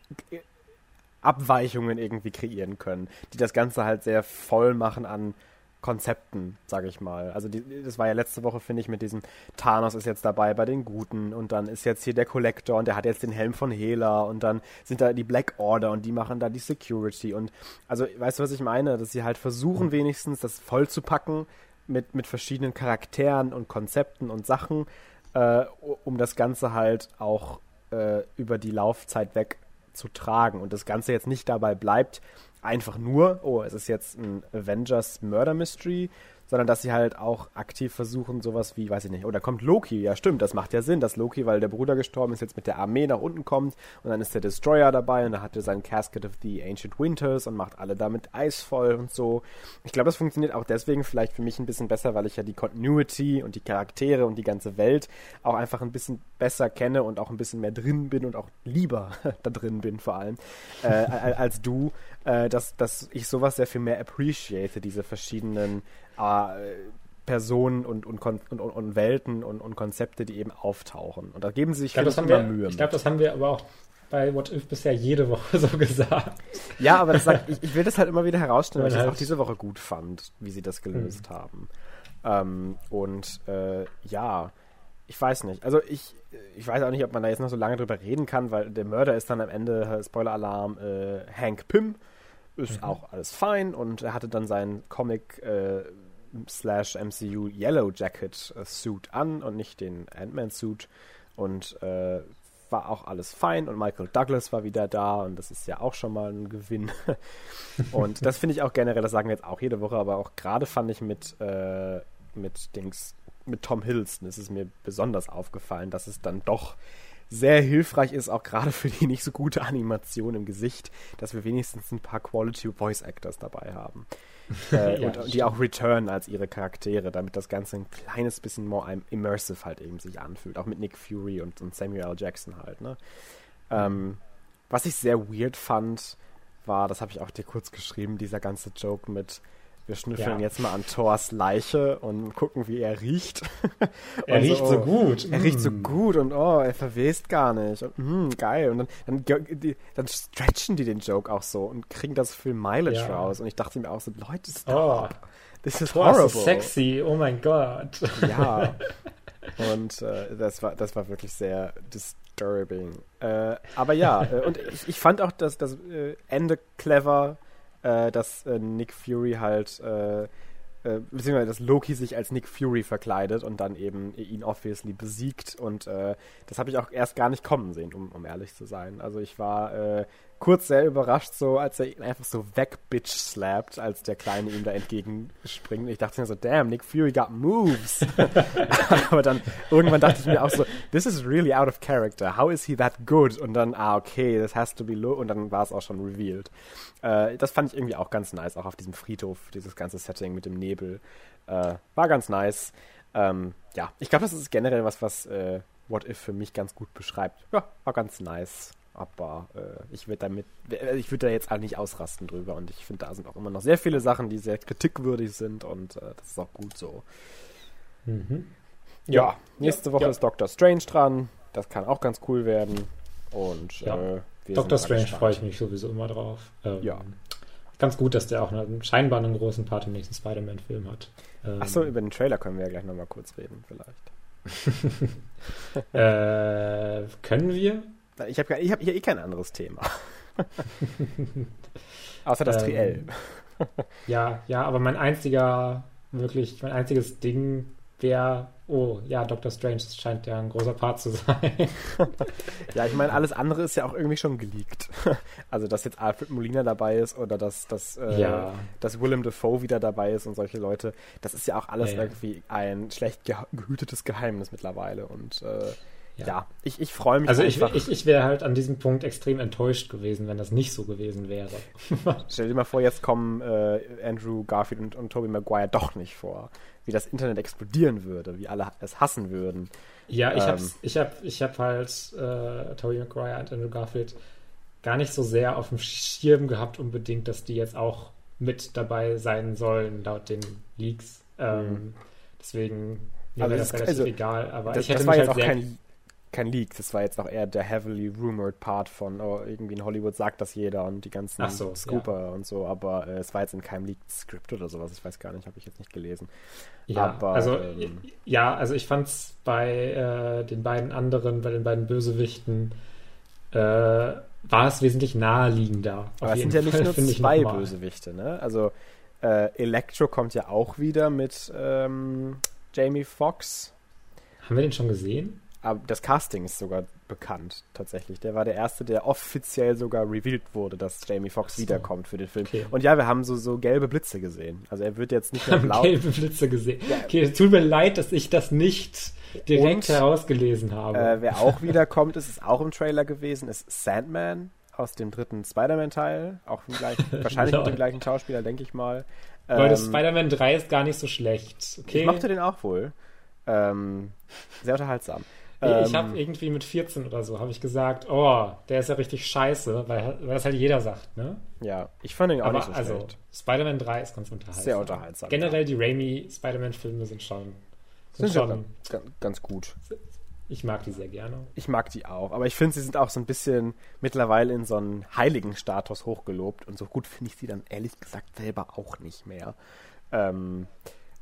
Abweichungen irgendwie kreieren können, die das Ganze halt sehr voll machen an Konzepten, sage ich mal. Also die, das war ja letzte Woche, finde ich, mit diesem Thanos ist jetzt dabei bei den Guten und dann ist jetzt hier der Collector und der hat jetzt den Helm von Hela und dann sind da die Black Order und die machen da die Security und also weißt du, was ich meine? Dass sie halt versuchen wenigstens das voll zu packen mit, mit verschiedenen Charakteren und Konzepten und Sachen, äh, um das Ganze halt auch äh, über die Laufzeit weg zu tragen und das Ganze jetzt nicht dabei bleibt, einfach nur, oh, es ist jetzt ein Avengers Murder Mystery, sondern dass sie halt auch aktiv versuchen, sowas wie, weiß ich nicht, oder kommt Loki, ja stimmt, das macht ja Sinn, dass Loki, weil der Bruder gestorben ist, jetzt mit der Armee nach unten kommt und dann ist der Destroyer dabei und da hat er sein Casket of the Ancient Winters und macht alle damit Eis voll und so. Ich glaube, das funktioniert auch deswegen vielleicht für mich ein bisschen besser, weil ich ja die Continuity und die Charaktere und die ganze Welt auch einfach ein bisschen besser kenne und auch ein bisschen mehr drin bin und auch lieber da drin bin vor allem äh, als du, äh, dass, dass ich sowas sehr viel mehr appreciate, diese verschiedenen äh, Personen und, und, und, und, Welten und, und Konzepte, die eben auftauchen. Und da geben sie sich ich glaub, immer wir, Mühe. Ich glaube, das haben wir aber auch bei What If bisher jede Woche so gesagt. Ja, aber sagt, ich, ich, will das halt immer wieder herausstellen, weil ich das halt auch diese Woche gut fand, wie sie das gelöst mhm. haben. Ähm, und äh, ja, ich weiß nicht. Also ich, ich weiß auch nicht, ob man da jetzt noch so lange drüber reden kann, weil der Mörder ist dann am Ende, Spoiler-Alarm, äh, Hank Pym. Ist mhm. auch alles fein und er hatte dann seinen Comic äh, slash MCU Yellow Jacket äh, Suit an und nicht den Ant-Man Suit und äh, war auch alles fein und Michael Douglas war wieder da und das ist ja auch schon mal ein Gewinn. und das finde ich auch generell, das sagen wir jetzt auch jede Woche, aber auch gerade fand ich mit, äh, mit Dings, mit Tom Hiddleston ist es mir besonders aufgefallen, dass es dann doch sehr hilfreich ist, auch gerade für die nicht so gute Animation im Gesicht, dass wir wenigstens ein paar Quality Voice Actors dabei haben. äh, ja, und die auch return als ihre Charaktere, damit das Ganze ein kleines bisschen more immersive halt eben sich anfühlt. Auch mit Nick Fury und, und Samuel L. Jackson halt, ne? Ähm, was ich sehr weird fand, war, das habe ich auch dir kurz geschrieben, dieser ganze Joke mit wir schnüffeln ja. jetzt mal an Thors Leiche und gucken, wie er riecht. er riecht so, so gut. Er mm. riecht so gut und oh, er verwest gar nicht. Und, mm, geil. Und dann, dann, dann, stretchen die den Joke auch so und kriegen das viel Mileage ja. raus. Und ich dachte mir auch so, Leute, stop. Oh. This is Thor horrible. Ist sexy, oh mein Gott. Ja. Und äh, das, war, das war wirklich sehr disturbing. Äh, aber ja, äh, und ich, ich, fand auch das, das äh, Ende clever, äh, dass äh, Nick Fury halt äh, beziehungsweise dass Loki sich als Nick Fury verkleidet und dann eben ihn obviously besiegt und äh, das habe ich auch erst gar nicht kommen sehen, um, um ehrlich zu sein. Also ich war äh, kurz sehr überrascht, so als er ihn einfach so wegbitch slappt, als der Kleine ihm da entgegenspringt. Ich dachte mir so, damn, Nick Fury got moves. Aber dann irgendwann dachte ich mir auch so, this is really out of character. How is he that good? Und dann, ah, okay, this has to be low. Und dann war es auch schon revealed. Äh, das fand ich irgendwie auch ganz nice, auch auf diesem Friedhof, dieses ganze Setting mit dem Nebel. Äh, war ganz nice. Ähm, ja, ich glaube, das ist generell was, was äh, What If für mich ganz gut beschreibt. Ja, war ganz nice. Aber äh, ich würde damit, äh, ich würde da jetzt auch nicht ausrasten drüber und ich finde, da sind auch immer noch sehr viele Sachen, die sehr kritikwürdig sind und äh, das ist auch gut so. Mhm. Ja, ja, nächste Woche ja. ist Doctor Strange dran. Das kann auch ganz cool werden. Und ja. äh, Doctor Strange freue ich mich sowieso immer drauf. Ähm, ja. Ganz gut, dass der auch einen, scheinbar einen großen Part im nächsten Spider-Man-Film hat. Ähm, Achso, über den Trailer können wir ja gleich nochmal kurz reden, vielleicht. äh, können wir? Ich habe ich hab hier eh kein anderes Thema. Außer das ähm, Triell. ja, ja, aber mein einziger, wirklich, mein einziges Ding wäre, oh ja, Doctor Strange, das scheint ja ein großer Part zu sein. ja, ich meine, alles andere ist ja auch irgendwie schon geleakt. Also, dass jetzt Alfred Molina dabei ist oder dass, dass, äh, ja. dass Willem Dafoe wieder dabei ist und solche Leute, das ist ja auch alles ja, irgendwie ein schlecht gehütetes Geheimnis mittlerweile und äh, ja, ja ich, ich freue mich Also ich, ich, ich wäre halt an diesem Punkt extrem enttäuscht gewesen, wenn das nicht so gewesen wäre. Stell dir mal vor, jetzt kommen äh, Andrew Garfield und, und Tobey Maguire doch nicht vor. Wie das Internet explodieren würde, wie alle es hassen würden. Ja, ich ähm, habe ich hab, ich hab halt äh, Tobey Maguire und Andrew Garfield gar nicht so sehr auf dem Schirm gehabt unbedingt, dass die jetzt auch mit dabei sein sollen, laut den Leaks. Ähm, mhm. Deswegen mir wäre das relativ also, egal. Aber das, ich hätte das war jetzt halt auch kein kein Leak, das war jetzt auch eher der heavily rumored Part von, oh, irgendwie in Hollywood sagt das jeder und die ganzen so, Scooper ja. und so, aber äh, es war jetzt in keinem Leaked Script oder sowas, ich weiß gar nicht, habe ich jetzt nicht gelesen. Ja, aber, also, ähm, ja, also ich fand es bei äh, den beiden anderen, bei den beiden Bösewichten, äh, war es wesentlich naheliegender. Aber es sind ja nicht Fall, nur zwei Bösewichte, ne? Also äh, Electro kommt ja auch wieder mit ähm, Jamie Foxx. Haben wir den schon gesehen? Aber das Casting ist sogar bekannt, tatsächlich. Der war der erste, der offiziell sogar revealed wurde, dass Jamie Foxx wiederkommt für den Film. Okay. Und ja, wir haben so, so gelbe Blitze gesehen. Also er wird jetzt nicht mehr blau. gelbe Blitze gesehen. Ja. Okay, es tut mir leid, dass ich das nicht direkt Und, herausgelesen habe. Äh, wer auch wiederkommt, ist es auch im Trailer gewesen, ist Sandman aus dem dritten Spider-Man-Teil. Auch gleichen, wahrscheinlich mit dem gleichen Schauspieler, denke ich mal. Leute, ähm, Spider-Man 3 ist gar nicht so schlecht. Okay? Ich mochte den auch wohl. Ähm, sehr unterhaltsam. Nee, ich habe ähm, irgendwie mit 14 oder so habe ich gesagt, oh, der ist ja richtig scheiße, weil, weil das halt jeder sagt, ne? Ja, ich fand ihn auch Aber nicht so also, schlecht. Spider-Man 3 ist ganz unterhaltsam. Sehr unterhaltsam. Generell die Raimi Spider-Man-Filme sind schon, sind, sind schon ganz, ganz gut. Ich mag die sehr gerne. Ich mag die auch, aber ich finde, sie sind auch so ein bisschen mittlerweile in so einen heiligen Status hochgelobt und so gut finde ich sie dann ehrlich gesagt selber auch nicht mehr. Ähm,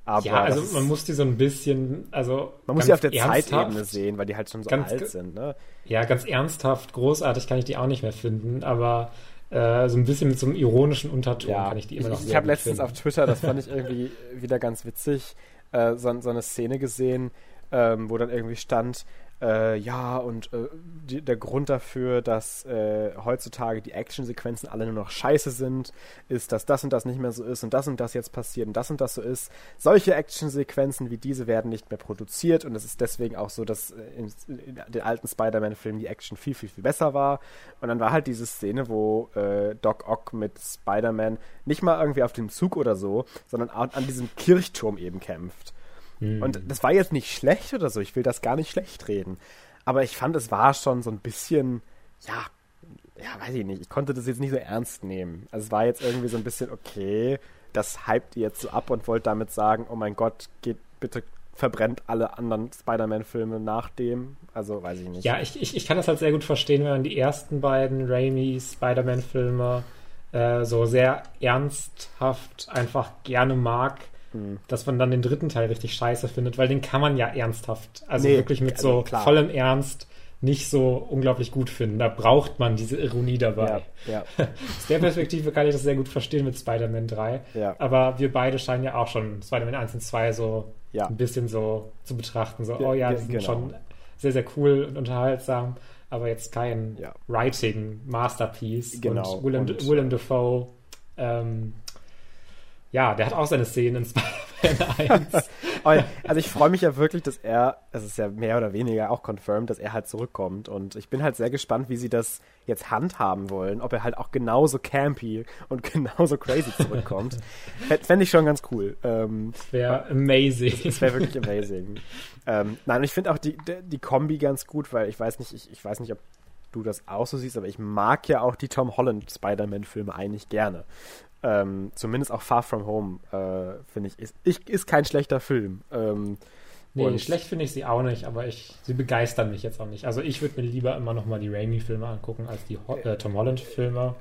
aber ja, also man muss die so ein bisschen, also man muss sie auf der Zeitebene sehen, weil die halt schon so ganz, alt sind. Ne? Ja, ganz ernsthaft, großartig kann ich die auch nicht mehr finden, aber äh, so ein bisschen mit so einem ironischen Unterton ja, kann ich die immer noch Ich, ich habe letztens finden. auf Twitter, das fand ich irgendwie wieder ganz witzig, äh, so, so, eine Szene gesehen, ähm, wo dann irgendwie stand, äh, ja, und äh, die, der Grund dafür, dass äh, heutzutage die Actionsequenzen alle nur noch scheiße sind, ist, dass das und das nicht mehr so ist und das und das jetzt passiert und das und das so ist. Solche Actionsequenzen wie diese werden nicht mehr produziert und es ist deswegen auch so, dass äh, in, in den alten Spider-Man-Filmen die Action viel, viel, viel besser war. Und dann war halt diese Szene, wo äh, Doc Ock mit Spider-Man nicht mal irgendwie auf dem Zug oder so, sondern an, an diesem Kirchturm eben kämpft. Mhm. Und das war jetzt nicht schlecht oder so, ich will das gar nicht schlecht reden. Aber ich fand, es war schon so ein bisschen, ja, ja, weiß ich nicht, ich konnte das jetzt nicht so ernst nehmen. Also es war jetzt irgendwie so ein bisschen, okay, das hypt ihr jetzt so ab und wollt damit sagen, oh mein Gott, geht bitte verbrennt alle anderen Spider-Man-Filme nach dem. Also weiß ich nicht. Ja, ich, ich, ich kann das halt sehr gut verstehen, wenn man die ersten beiden Raimi Spider-Man-Filme äh, so sehr ernsthaft einfach gerne mag mhm. dass man dann den dritten Teil richtig scheiße findet, weil den kann man ja ernsthaft, also nee, wirklich mit so klar. vollem Ernst nicht so unglaublich gut finden. Da braucht man diese Ironie dabei. Ja, ja. Aus der Perspektive kann ich das sehr gut verstehen mit Spider-Man 3. Ja. Aber wir beide scheinen ja auch schon Spider-Man 1 und 2 so ja. ein bisschen so zu betrachten. So, oh ja, die sind genau. schon sehr, sehr cool und unterhaltsam, aber jetzt kein. Writing-Masterpiece. Genau. Und Willem, und, Willem Dafoe ähm, ja, der hat auch seine Szenen in Spider-Man 1. also ich freue mich ja wirklich, dass er, es ist ja mehr oder weniger auch confirmed, dass er halt zurückkommt. Und ich bin halt sehr gespannt, wie sie das jetzt handhaben wollen. Ob er halt auch genauso campy und genauso crazy zurückkommt. Fände ich schon ganz cool. Ähm, wäre amazing. Das wäre wirklich amazing. ähm, nein, und ich finde auch die, die Kombi ganz gut, weil ich weiß nicht, ich, ich weiß nicht, ob du das auch so siehst, aber ich mag ja auch die Tom Holland Spider-Man-Filme eigentlich gerne. Ähm, zumindest auch Far From Home, äh, finde ich, ist, ich, ist kein schlechter Film. Ähm, nee, schlecht finde ich sie auch nicht, aber ich, sie begeistern mich jetzt auch nicht. Also ich würde mir lieber immer noch mal die Raimi-Filme angucken als die Ho äh, Tom Holland-Filme.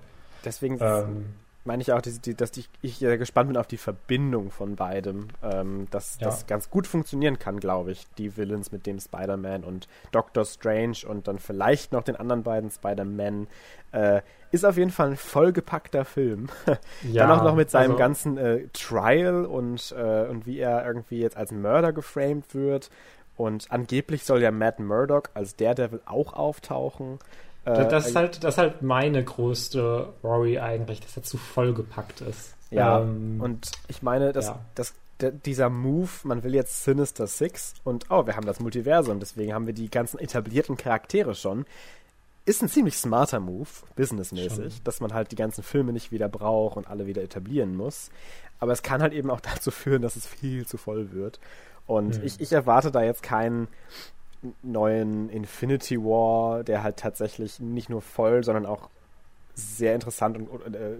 Deswegen ähm, meine ich auch, dass, dass ich äh, gespannt bin auf die Verbindung von beidem, ähm, dass ja. das ganz gut funktionieren kann, glaube ich, die Villains mit dem Spider-Man und Doctor Strange und dann vielleicht noch den anderen beiden Spider-Man. Äh, ist auf jeden Fall ein vollgepackter Film. Ja, Dann auch noch mit seinem also, ganzen äh, Trial und, äh, und wie er irgendwie jetzt als Mörder geframed wird. Und angeblich soll ja Matt Murdock als Daredevil auch auftauchen. Äh, das, ist halt, das ist halt meine größte Worry eigentlich, dass er zu vollgepackt ist. Ja, ähm, und ich meine, dass, ja. dass dieser Move, man will jetzt Sinister Six und oh, wir haben das Multiversum, deswegen haben wir die ganzen etablierten Charaktere schon ist ein ziemlich smarter Move, businessmäßig, Schon. dass man halt die ganzen Filme nicht wieder braucht und alle wieder etablieren muss. Aber es kann halt eben auch dazu führen, dass es viel zu voll wird. Und mhm. ich, ich erwarte da jetzt keinen neuen Infinity War, der halt tatsächlich nicht nur voll, sondern auch sehr interessant und äh,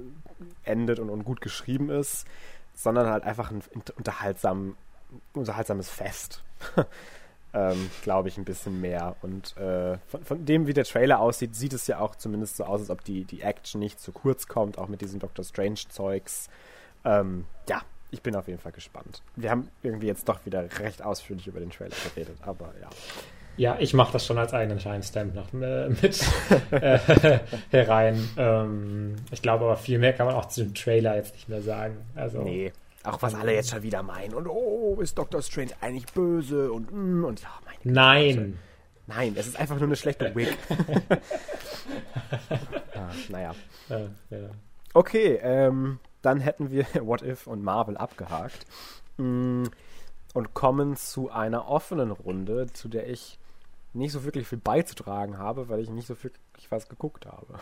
endet und, und, gut geschrieben ist, sondern halt einfach ein unterhaltsam, unterhaltsames Fest. ähm, glaube ich, ein bisschen mehr. Und äh, von, von, dem, wie der Trailer aussieht, sieht es ja auch zumindest so aus, als ob die, die Action nicht zu kurz kommt, auch mit diesem Doctor Strange-Zeugs. Ähm, ja, ich bin auf jeden Fall gespannt. Wir haben irgendwie jetzt doch wieder recht ausführlich über den Trailer geredet, aber ja. Ja, ich mache das schon als eigenen Scheinstamp noch äh, mit äh, herein. Ähm, ich glaube aber viel mehr kann man auch zu dem Trailer jetzt nicht mehr sagen. Also, nee, auch was alle jetzt schon wieder meinen. Und oh, ist Doctor Strange eigentlich böse? Und, mm, und ja, meine Nein. Gott. Nein, es ist einfach nur eine schlechte Wig. ah, naja. Ja, ja. Okay, ähm, dann hätten wir What If und Marvel abgehakt. Mm, und kommen zu einer offenen Runde, zu der ich nicht so wirklich viel beizutragen habe, weil ich nicht so wirklich was geguckt habe.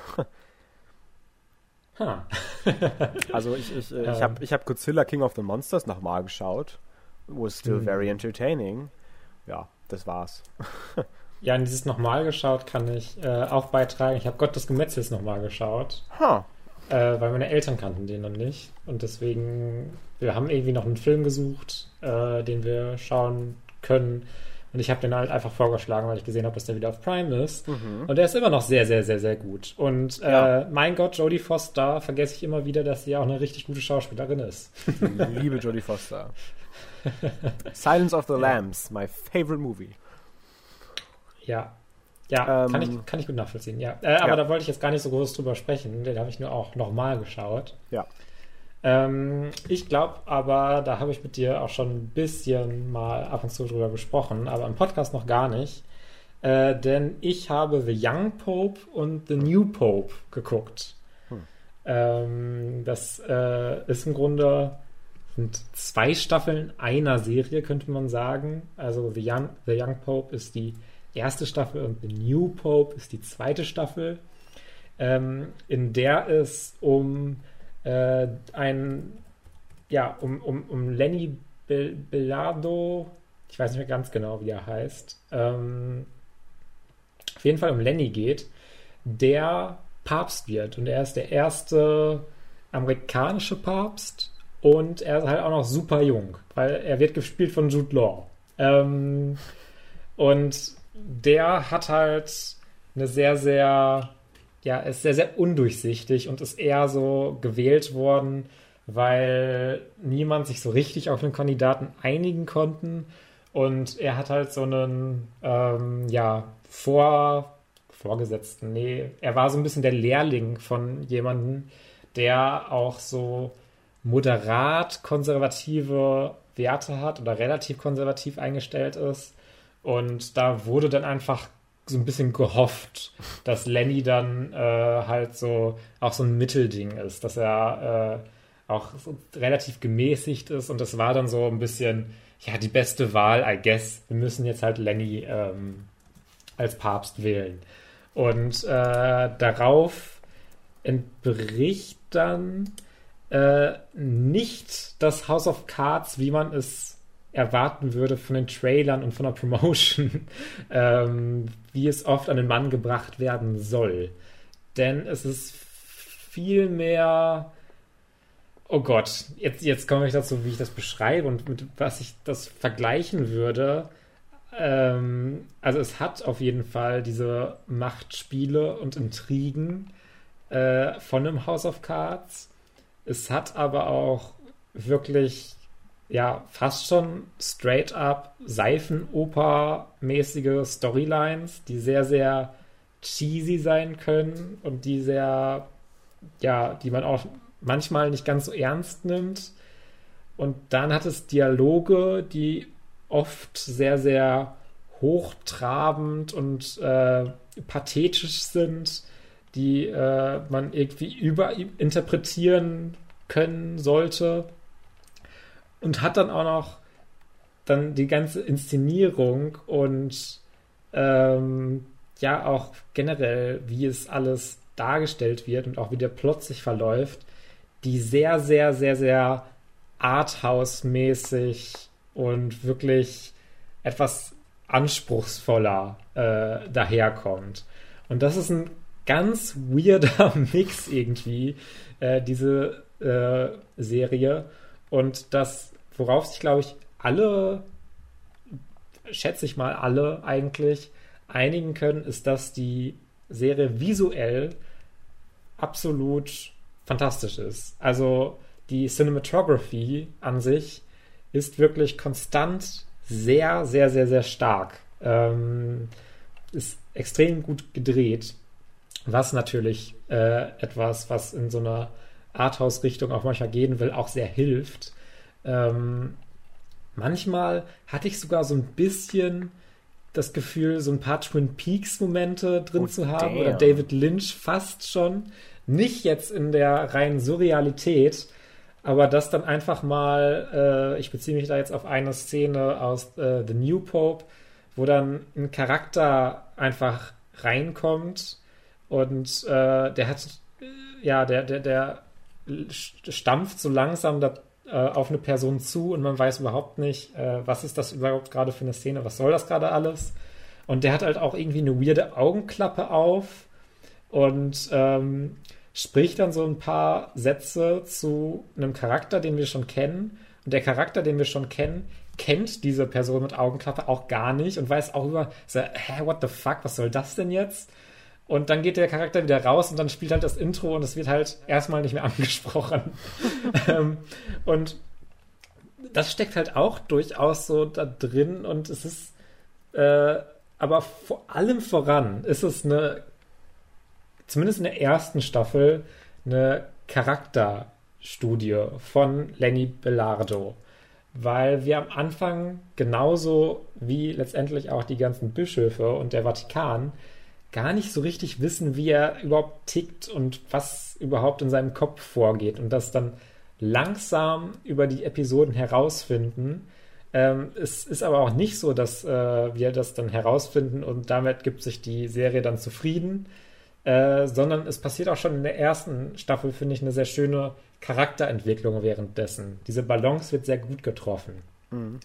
Huh. also ich, ich, ich habe ich hab Godzilla King of the Monsters nochmal geschaut. Was still mhm. very entertaining. Ja, das war's. ja, und dieses nochmal geschaut kann ich äh, auch beitragen. Ich habe Gott des Gemetzels nochmal geschaut. Huh. Äh, weil meine Eltern kannten den noch nicht. Und deswegen, wir haben irgendwie noch einen Film gesucht, äh, den wir schauen können. Und ich habe den halt einfach vorgeschlagen, weil ich gesehen habe, dass der wieder auf Prime ist. Mhm. Und der ist immer noch sehr, sehr, sehr, sehr gut. Und ja. äh, mein Gott, Jodie Foster, vergesse ich immer wieder, dass sie auch eine richtig gute Schauspielerin ist. Liebe Jodie Foster. Silence of the. Lambs, my favorite movie. Ja. Ja, ähm, kann, ich, kann ich gut nachvollziehen, ja. Äh, aber ja. da wollte ich jetzt gar nicht so groß drüber sprechen. Den habe ich nur auch nochmal geschaut. Ja. Ähm, ich glaube aber, da habe ich mit dir auch schon ein bisschen mal ab und zu drüber gesprochen, aber im Podcast noch gar nicht. Äh, denn ich habe The Young Pope und The New Pope geguckt. Hm. Ähm, das äh, ist im Grunde sind zwei Staffeln einer Serie, könnte man sagen. Also The Young, The Young Pope ist die erste Staffel und The New Pope ist die zweite Staffel, ähm, in der es um äh, ein, ja, um, um, um Lenny Belardo, ich weiß nicht mehr ganz genau, wie er heißt, ähm, auf jeden Fall um Lenny geht, der Papst wird. Und er ist der erste amerikanische Papst und er ist halt auch noch super jung, weil er wird gespielt von Jude Law. Ähm, und der hat halt eine sehr, sehr ja, ist sehr, sehr undurchsichtig und ist eher so gewählt worden weil niemand sich so richtig auf einen Kandidaten einigen konnten. Und er hat halt so einen, ähm, ja, Vor, Vorgesetzten, nee, er war so ein bisschen der Lehrling von jemandem, der auch so moderat konservative Werte hat oder relativ konservativ eingestellt ist. Und da wurde dann einfach so ein bisschen gehofft, dass Lenny dann äh, halt so auch so ein Mittelding ist, dass er äh, auch so relativ gemäßigt ist und das war dann so ein bisschen, ja, die beste Wahl, I guess. Wir müssen jetzt halt Lenny ähm, als Papst wählen. Und äh, darauf entbricht dann äh, nicht das House of Cards, wie man es erwarten würde von den Trailern und von der Promotion, ähm, wie es oft an den Mann gebracht werden soll. Denn es ist viel mehr. Oh Gott, jetzt, jetzt komme ich dazu, wie ich das beschreibe und mit was ich das vergleichen würde. Ähm, also es hat auf jeden Fall diese Machtspiele und Intrigen äh, von einem House of Cards. Es hat aber auch wirklich ja, fast schon straight up Seifenoper-mäßige Storylines, die sehr, sehr cheesy sein können und die sehr, ja, die man auch manchmal nicht ganz so ernst nimmt. Und dann hat es Dialoge, die oft sehr, sehr hochtrabend und äh, pathetisch sind, die äh, man irgendwie überinterpretieren können sollte und hat dann auch noch dann die ganze Inszenierung und ähm, ja auch generell, wie es alles dargestellt wird und auch wie der Plot sich verläuft, die sehr, sehr, sehr, sehr Arthouse-mäßig und wirklich etwas anspruchsvoller äh, daherkommt. Und das ist ein ganz weirder Mix irgendwie, äh, diese äh, Serie. Und das worauf sich, glaube ich, alle, schätze ich mal, alle eigentlich einigen können, ist, dass die Serie visuell absolut fantastisch ist. Also die Cinematography an sich ist wirklich konstant sehr, sehr, sehr, sehr stark. Ähm, ist extrem gut gedreht, was natürlich äh, etwas, was in so einer Arthouse-Richtung auch manchmal gehen will, auch sehr hilft. Ähm, manchmal hatte ich sogar so ein bisschen das Gefühl, so ein paar Twin Peaks-Momente drin oh, zu haben damn. oder David Lynch fast schon. Nicht jetzt in der reinen Surrealität, aber das dann einfach mal, äh, ich beziehe mich da jetzt auf eine Szene aus äh, The New Pope, wo dann ein Charakter einfach reinkommt und äh, der hat, ja, der, der, der stampft so langsam da äh, auf eine Person zu und man weiß überhaupt nicht, äh, was ist das überhaupt gerade für eine Szene, was soll das gerade alles. Und der hat halt auch irgendwie eine weirde Augenklappe auf und ähm, spricht dann so ein paar Sätze zu einem Charakter, den wir schon kennen. Und der Charakter, den wir schon kennen, kennt diese Person mit Augenklappe auch gar nicht und weiß auch über, so, hä, what the fuck, was soll das denn jetzt? Und dann geht der Charakter wieder raus und dann spielt halt das Intro und es wird halt erstmal nicht mehr angesprochen. ähm, und das steckt halt auch durchaus so da drin und es ist, äh, aber vor allem voran ist es eine, zumindest in der ersten Staffel, eine Charakterstudie von Lenny Bellardo. Weil wir am Anfang genauso wie letztendlich auch die ganzen Bischöfe und der Vatikan gar nicht so richtig wissen, wie er überhaupt tickt und was überhaupt in seinem Kopf vorgeht und das dann langsam über die Episoden herausfinden. Ähm, es ist aber auch nicht so, dass äh, wir das dann herausfinden und damit gibt sich die Serie dann zufrieden, äh, sondern es passiert auch schon in der ersten Staffel, finde ich, eine sehr schöne Charakterentwicklung währenddessen. Diese Balance wird sehr gut getroffen. Mhm.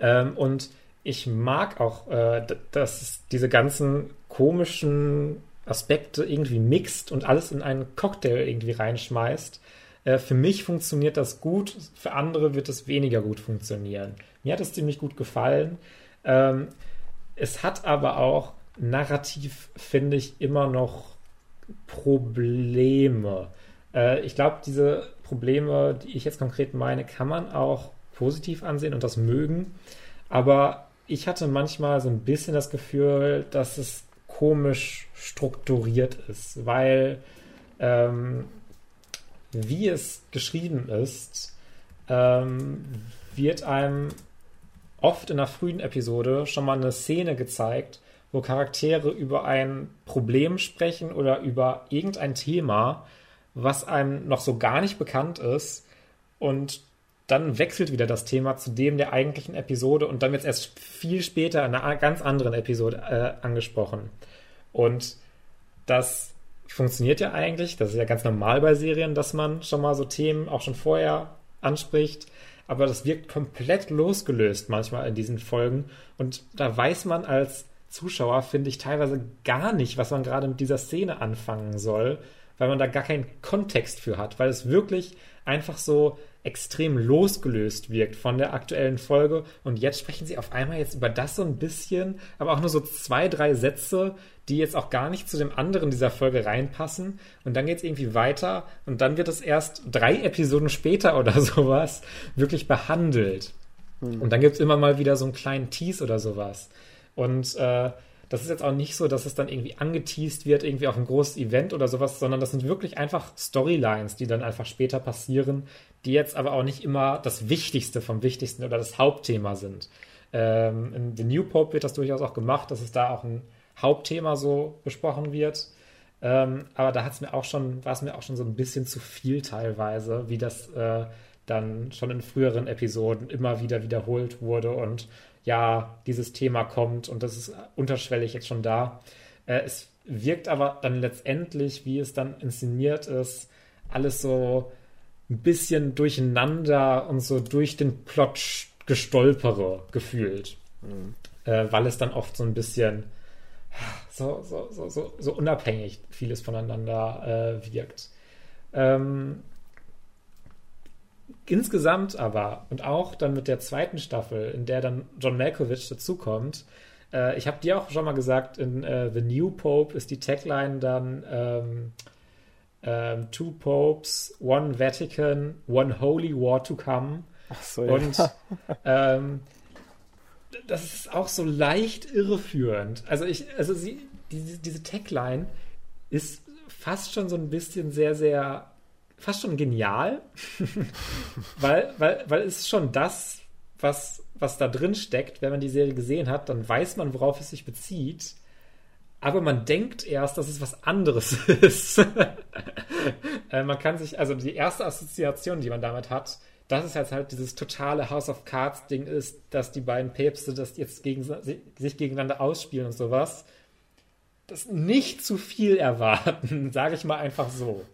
Ähm, und ich mag auch, äh, dass diese ganzen komischen Aspekte irgendwie mixt und alles in einen Cocktail irgendwie reinschmeißt. Äh, für mich funktioniert das gut, für andere wird es weniger gut funktionieren. Mir hat es ziemlich gut gefallen. Ähm, es hat aber auch narrativ, finde ich, immer noch Probleme. Äh, ich glaube, diese Probleme, die ich jetzt konkret meine, kann man auch positiv ansehen und das mögen. Aber ich hatte manchmal so ein bisschen das Gefühl, dass es komisch strukturiert ist, weil ähm, wie es geschrieben ist, ähm, wird einem oft in einer frühen Episode schon mal eine Szene gezeigt, wo Charaktere über ein Problem sprechen oder über irgendein Thema, was einem noch so gar nicht bekannt ist. Und dann wechselt wieder das Thema zu dem der eigentlichen Episode und dann wird es erst viel später in einer ganz anderen Episode äh, angesprochen. Und das funktioniert ja eigentlich, das ist ja ganz normal bei Serien, dass man schon mal so Themen auch schon vorher anspricht, aber das wirkt komplett losgelöst manchmal in diesen Folgen. Und da weiß man als Zuschauer, finde ich, teilweise gar nicht, was man gerade mit dieser Szene anfangen soll, weil man da gar keinen Kontext für hat, weil es wirklich einfach so extrem losgelöst wirkt von der aktuellen Folge. Und jetzt sprechen sie auf einmal jetzt über das so ein bisschen, aber auch nur so zwei, drei Sätze, die jetzt auch gar nicht zu dem anderen dieser Folge reinpassen. Und dann geht es irgendwie weiter und dann wird es erst drei Episoden später oder sowas wirklich behandelt. Mhm. Und dann gibt es immer mal wieder so einen kleinen Tease oder sowas. Und äh, das ist jetzt auch nicht so, dass es dann irgendwie angeteased wird, irgendwie auf ein großes Event oder sowas, sondern das sind wirklich einfach Storylines, die dann einfach später passieren, die jetzt aber auch nicht immer das Wichtigste vom Wichtigsten oder das Hauptthema sind. Ähm, in The New Pope wird das durchaus auch gemacht, dass es da auch ein Hauptthema so besprochen wird. Ähm, aber da hat's mir auch schon, war es mir auch schon so ein bisschen zu viel teilweise, wie das äh, dann schon in früheren Episoden immer wieder wiederholt wurde und ja, dieses Thema kommt und das ist unterschwellig jetzt schon da. Äh, es wirkt aber dann letztendlich, wie es dann inszeniert ist, alles so ein bisschen durcheinander und so durch den Plot gestolpere gefühlt. Mhm. Äh, weil es dann oft so ein bisschen so, so, so, so, so unabhängig vieles voneinander äh, wirkt. Ähm, Insgesamt aber und auch dann mit der zweiten Staffel, in der dann John Malkovich dazukommt, äh, ich habe dir auch schon mal gesagt, in äh, The New Pope ist die Tagline dann ähm, ähm, Two Popes, One Vatican, One Holy War to Come. Ach so, ja. Und ähm, das ist auch so leicht irreführend. Also ich, also sie, diese, diese Tagline ist fast schon so ein bisschen sehr, sehr fast schon genial, weil, weil, weil es schon das, was, was da drin steckt. Wenn man die Serie gesehen hat, dann weiß man, worauf es sich bezieht. Aber man denkt erst, dass es was anderes ist. äh, man kann sich, also die erste Assoziation, die man damit hat, dass es jetzt halt dieses totale House of Cards Ding ist, dass die beiden Päpste das jetzt gegen, sich gegeneinander ausspielen und sowas. Das nicht zu viel erwarten, sage ich mal einfach so.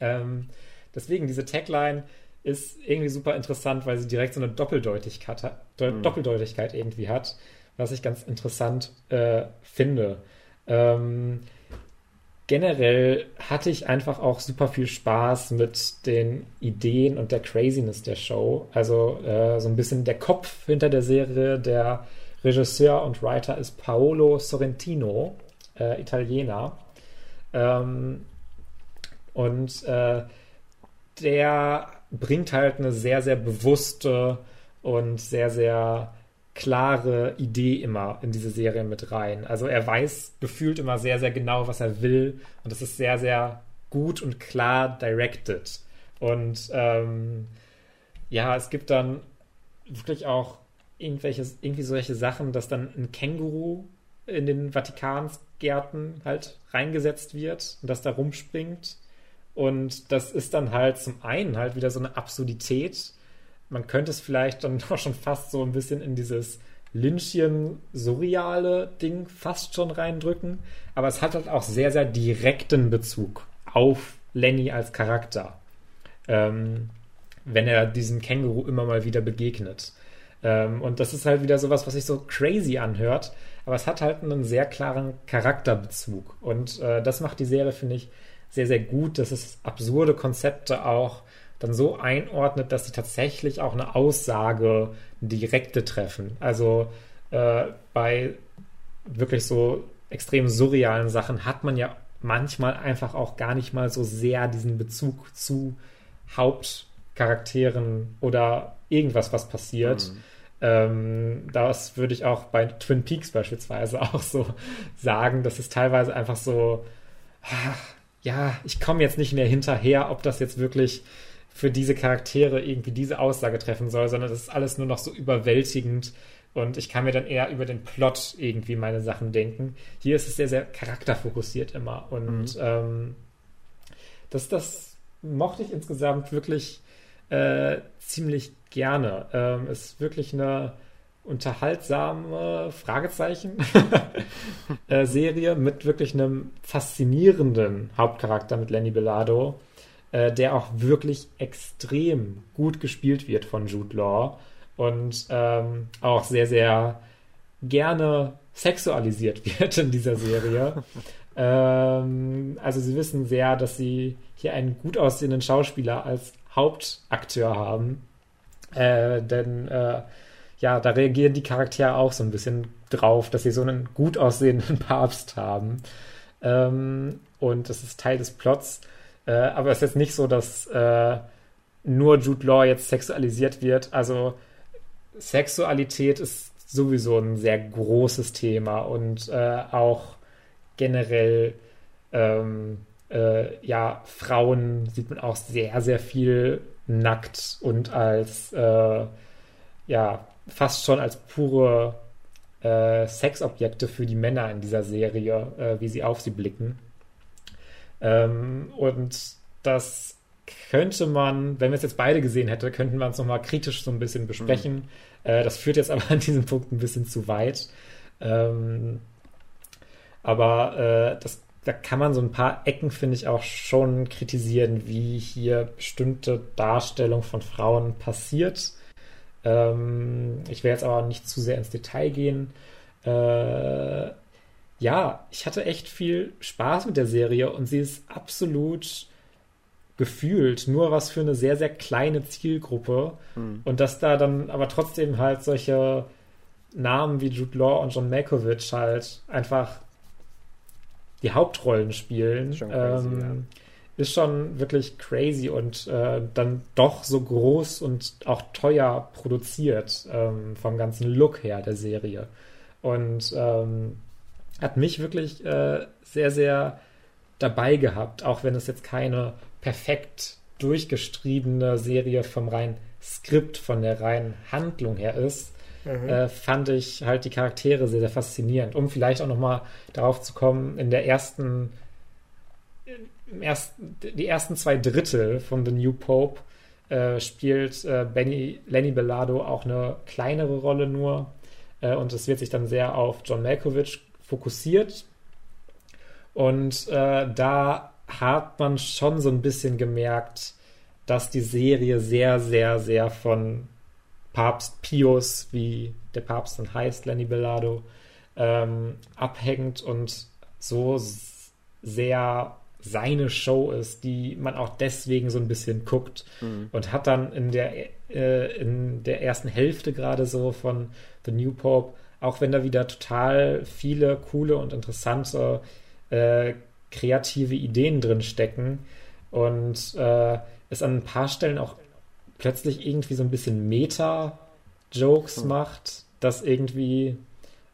Ähm, deswegen, diese Tagline ist irgendwie super interessant, weil sie direkt so eine Doppeldeutigkeit, mhm. Doppeldeutigkeit irgendwie hat, was ich ganz interessant äh, finde. Ähm, generell hatte ich einfach auch super viel Spaß mit den Ideen und der Craziness der Show. Also äh, so ein bisschen der Kopf hinter der Serie, der Regisseur und Writer ist Paolo Sorrentino, äh, Italiener. Ähm, und äh, der bringt halt eine sehr, sehr bewusste und sehr, sehr klare Idee immer in diese Serie mit rein. Also er weiß gefühlt immer sehr, sehr genau, was er will und das ist sehr, sehr gut und klar directed. Und ähm, ja, es gibt dann wirklich auch irgendwelche, irgendwie solche Sachen, dass dann ein Känguru in den Vatikansgärten halt reingesetzt wird und das da rumspringt. Und das ist dann halt zum einen halt wieder so eine Absurdität. Man könnte es vielleicht dann auch schon fast so ein bisschen in dieses Lynchien-surreale Ding fast schon reindrücken. Aber es hat halt auch sehr, sehr direkten Bezug auf Lenny als Charakter. Ähm, wenn er diesem Känguru immer mal wieder begegnet. Ähm, und das ist halt wieder sowas, was sich so crazy anhört. Aber es hat halt einen sehr klaren Charakterbezug. Und äh, das macht die Serie, finde ich, sehr, sehr gut, dass es absurde Konzepte auch dann so einordnet, dass sie tatsächlich auch eine Aussage, eine direkte treffen. Also äh, bei wirklich so extrem surrealen Sachen hat man ja manchmal einfach auch gar nicht mal so sehr diesen Bezug zu Hauptcharakteren oder irgendwas, was passiert. Mhm. Ähm, das würde ich auch bei Twin Peaks beispielsweise auch so sagen, dass es teilweise einfach so, ach, ja, ich komme jetzt nicht mehr hinterher, ob das jetzt wirklich für diese Charaktere irgendwie diese Aussage treffen soll, sondern das ist alles nur noch so überwältigend und ich kann mir dann eher über den Plot irgendwie meine Sachen denken. Hier ist es sehr, sehr charakterfokussiert immer und mhm. ähm, das, das mochte ich insgesamt wirklich äh, ziemlich gerne. Ähm, ist wirklich eine unterhaltsame Fragezeichen äh, Serie mit wirklich einem faszinierenden Hauptcharakter mit Lenny Belado, äh, der auch wirklich extrem gut gespielt wird von Jude Law und ähm, auch sehr, sehr gerne sexualisiert wird in dieser Serie. ähm, also sie wissen sehr, dass sie hier einen gut aussehenden Schauspieler als Hauptakteur haben. Äh, denn äh, ja, da reagieren die Charaktere auch so ein bisschen drauf, dass sie so einen gut aussehenden Papst haben. Ähm, und das ist Teil des Plots. Äh, aber es ist jetzt nicht so, dass äh, nur Jude Law jetzt sexualisiert wird. Also Sexualität ist sowieso ein sehr großes Thema und äh, auch generell ähm, äh, ja, Frauen sieht man auch sehr, sehr viel nackt und als äh, ja, fast schon als pure Sexobjekte für die Männer in dieser Serie, wie sie auf sie blicken. Ähm, und das könnte man, wenn wir es jetzt beide gesehen hätten, könnten wir uns nochmal kritisch so ein bisschen besprechen. Mhm. Äh, das führt jetzt aber an diesem Punkt ein bisschen zu weit. Ähm, aber äh, das da kann man so ein paar Ecken, finde ich, auch schon kritisieren, wie hier bestimmte Darstellung von Frauen passiert. Ähm, ich will jetzt aber nicht zu sehr ins Detail gehen. Äh, ja, ich hatte echt viel Spaß mit der Serie und sie ist absolut gefühlt nur was für eine sehr, sehr kleine Zielgruppe. Mhm. Und dass da dann aber trotzdem halt solche Namen wie Jude Law und John Malkovich halt einfach die Hauptrollen spielen, schon crazy, ähm, ja. ist schon wirklich crazy und äh, dann doch so groß und auch teuer produziert ähm, vom ganzen Look her der Serie. Und ähm, hat mich wirklich äh, sehr, sehr dabei gehabt, auch wenn es jetzt keine perfekt durchgestriebene Serie vom reinen Skript, von der reinen Handlung her ist, mhm. äh, fand ich halt die Charaktere sehr, sehr faszinierend. Um vielleicht auch nochmal darauf zu kommen, in der ersten, ersten, die ersten zwei Drittel von The New Pope äh, spielt äh, Benny, Lenny Bellado auch eine kleinere Rolle nur. Äh, und es wird sich dann sehr auf John Malkovich fokussiert. Und äh, da hat man schon so ein bisschen gemerkt, dass die Serie sehr, sehr, sehr von Papst Pius, wie der Papst dann heißt, Lenny Bellado, ähm, abhängt und so sehr seine Show ist, die man auch deswegen so ein bisschen guckt mhm. und hat dann in der, äh, in der ersten Hälfte gerade so von The New Pope, auch wenn da wieder total viele coole und interessante äh, kreative Ideen drin stecken und äh, es an ein paar Stellen auch plötzlich irgendwie so ein bisschen Meta-Jokes hm. macht, dass irgendwie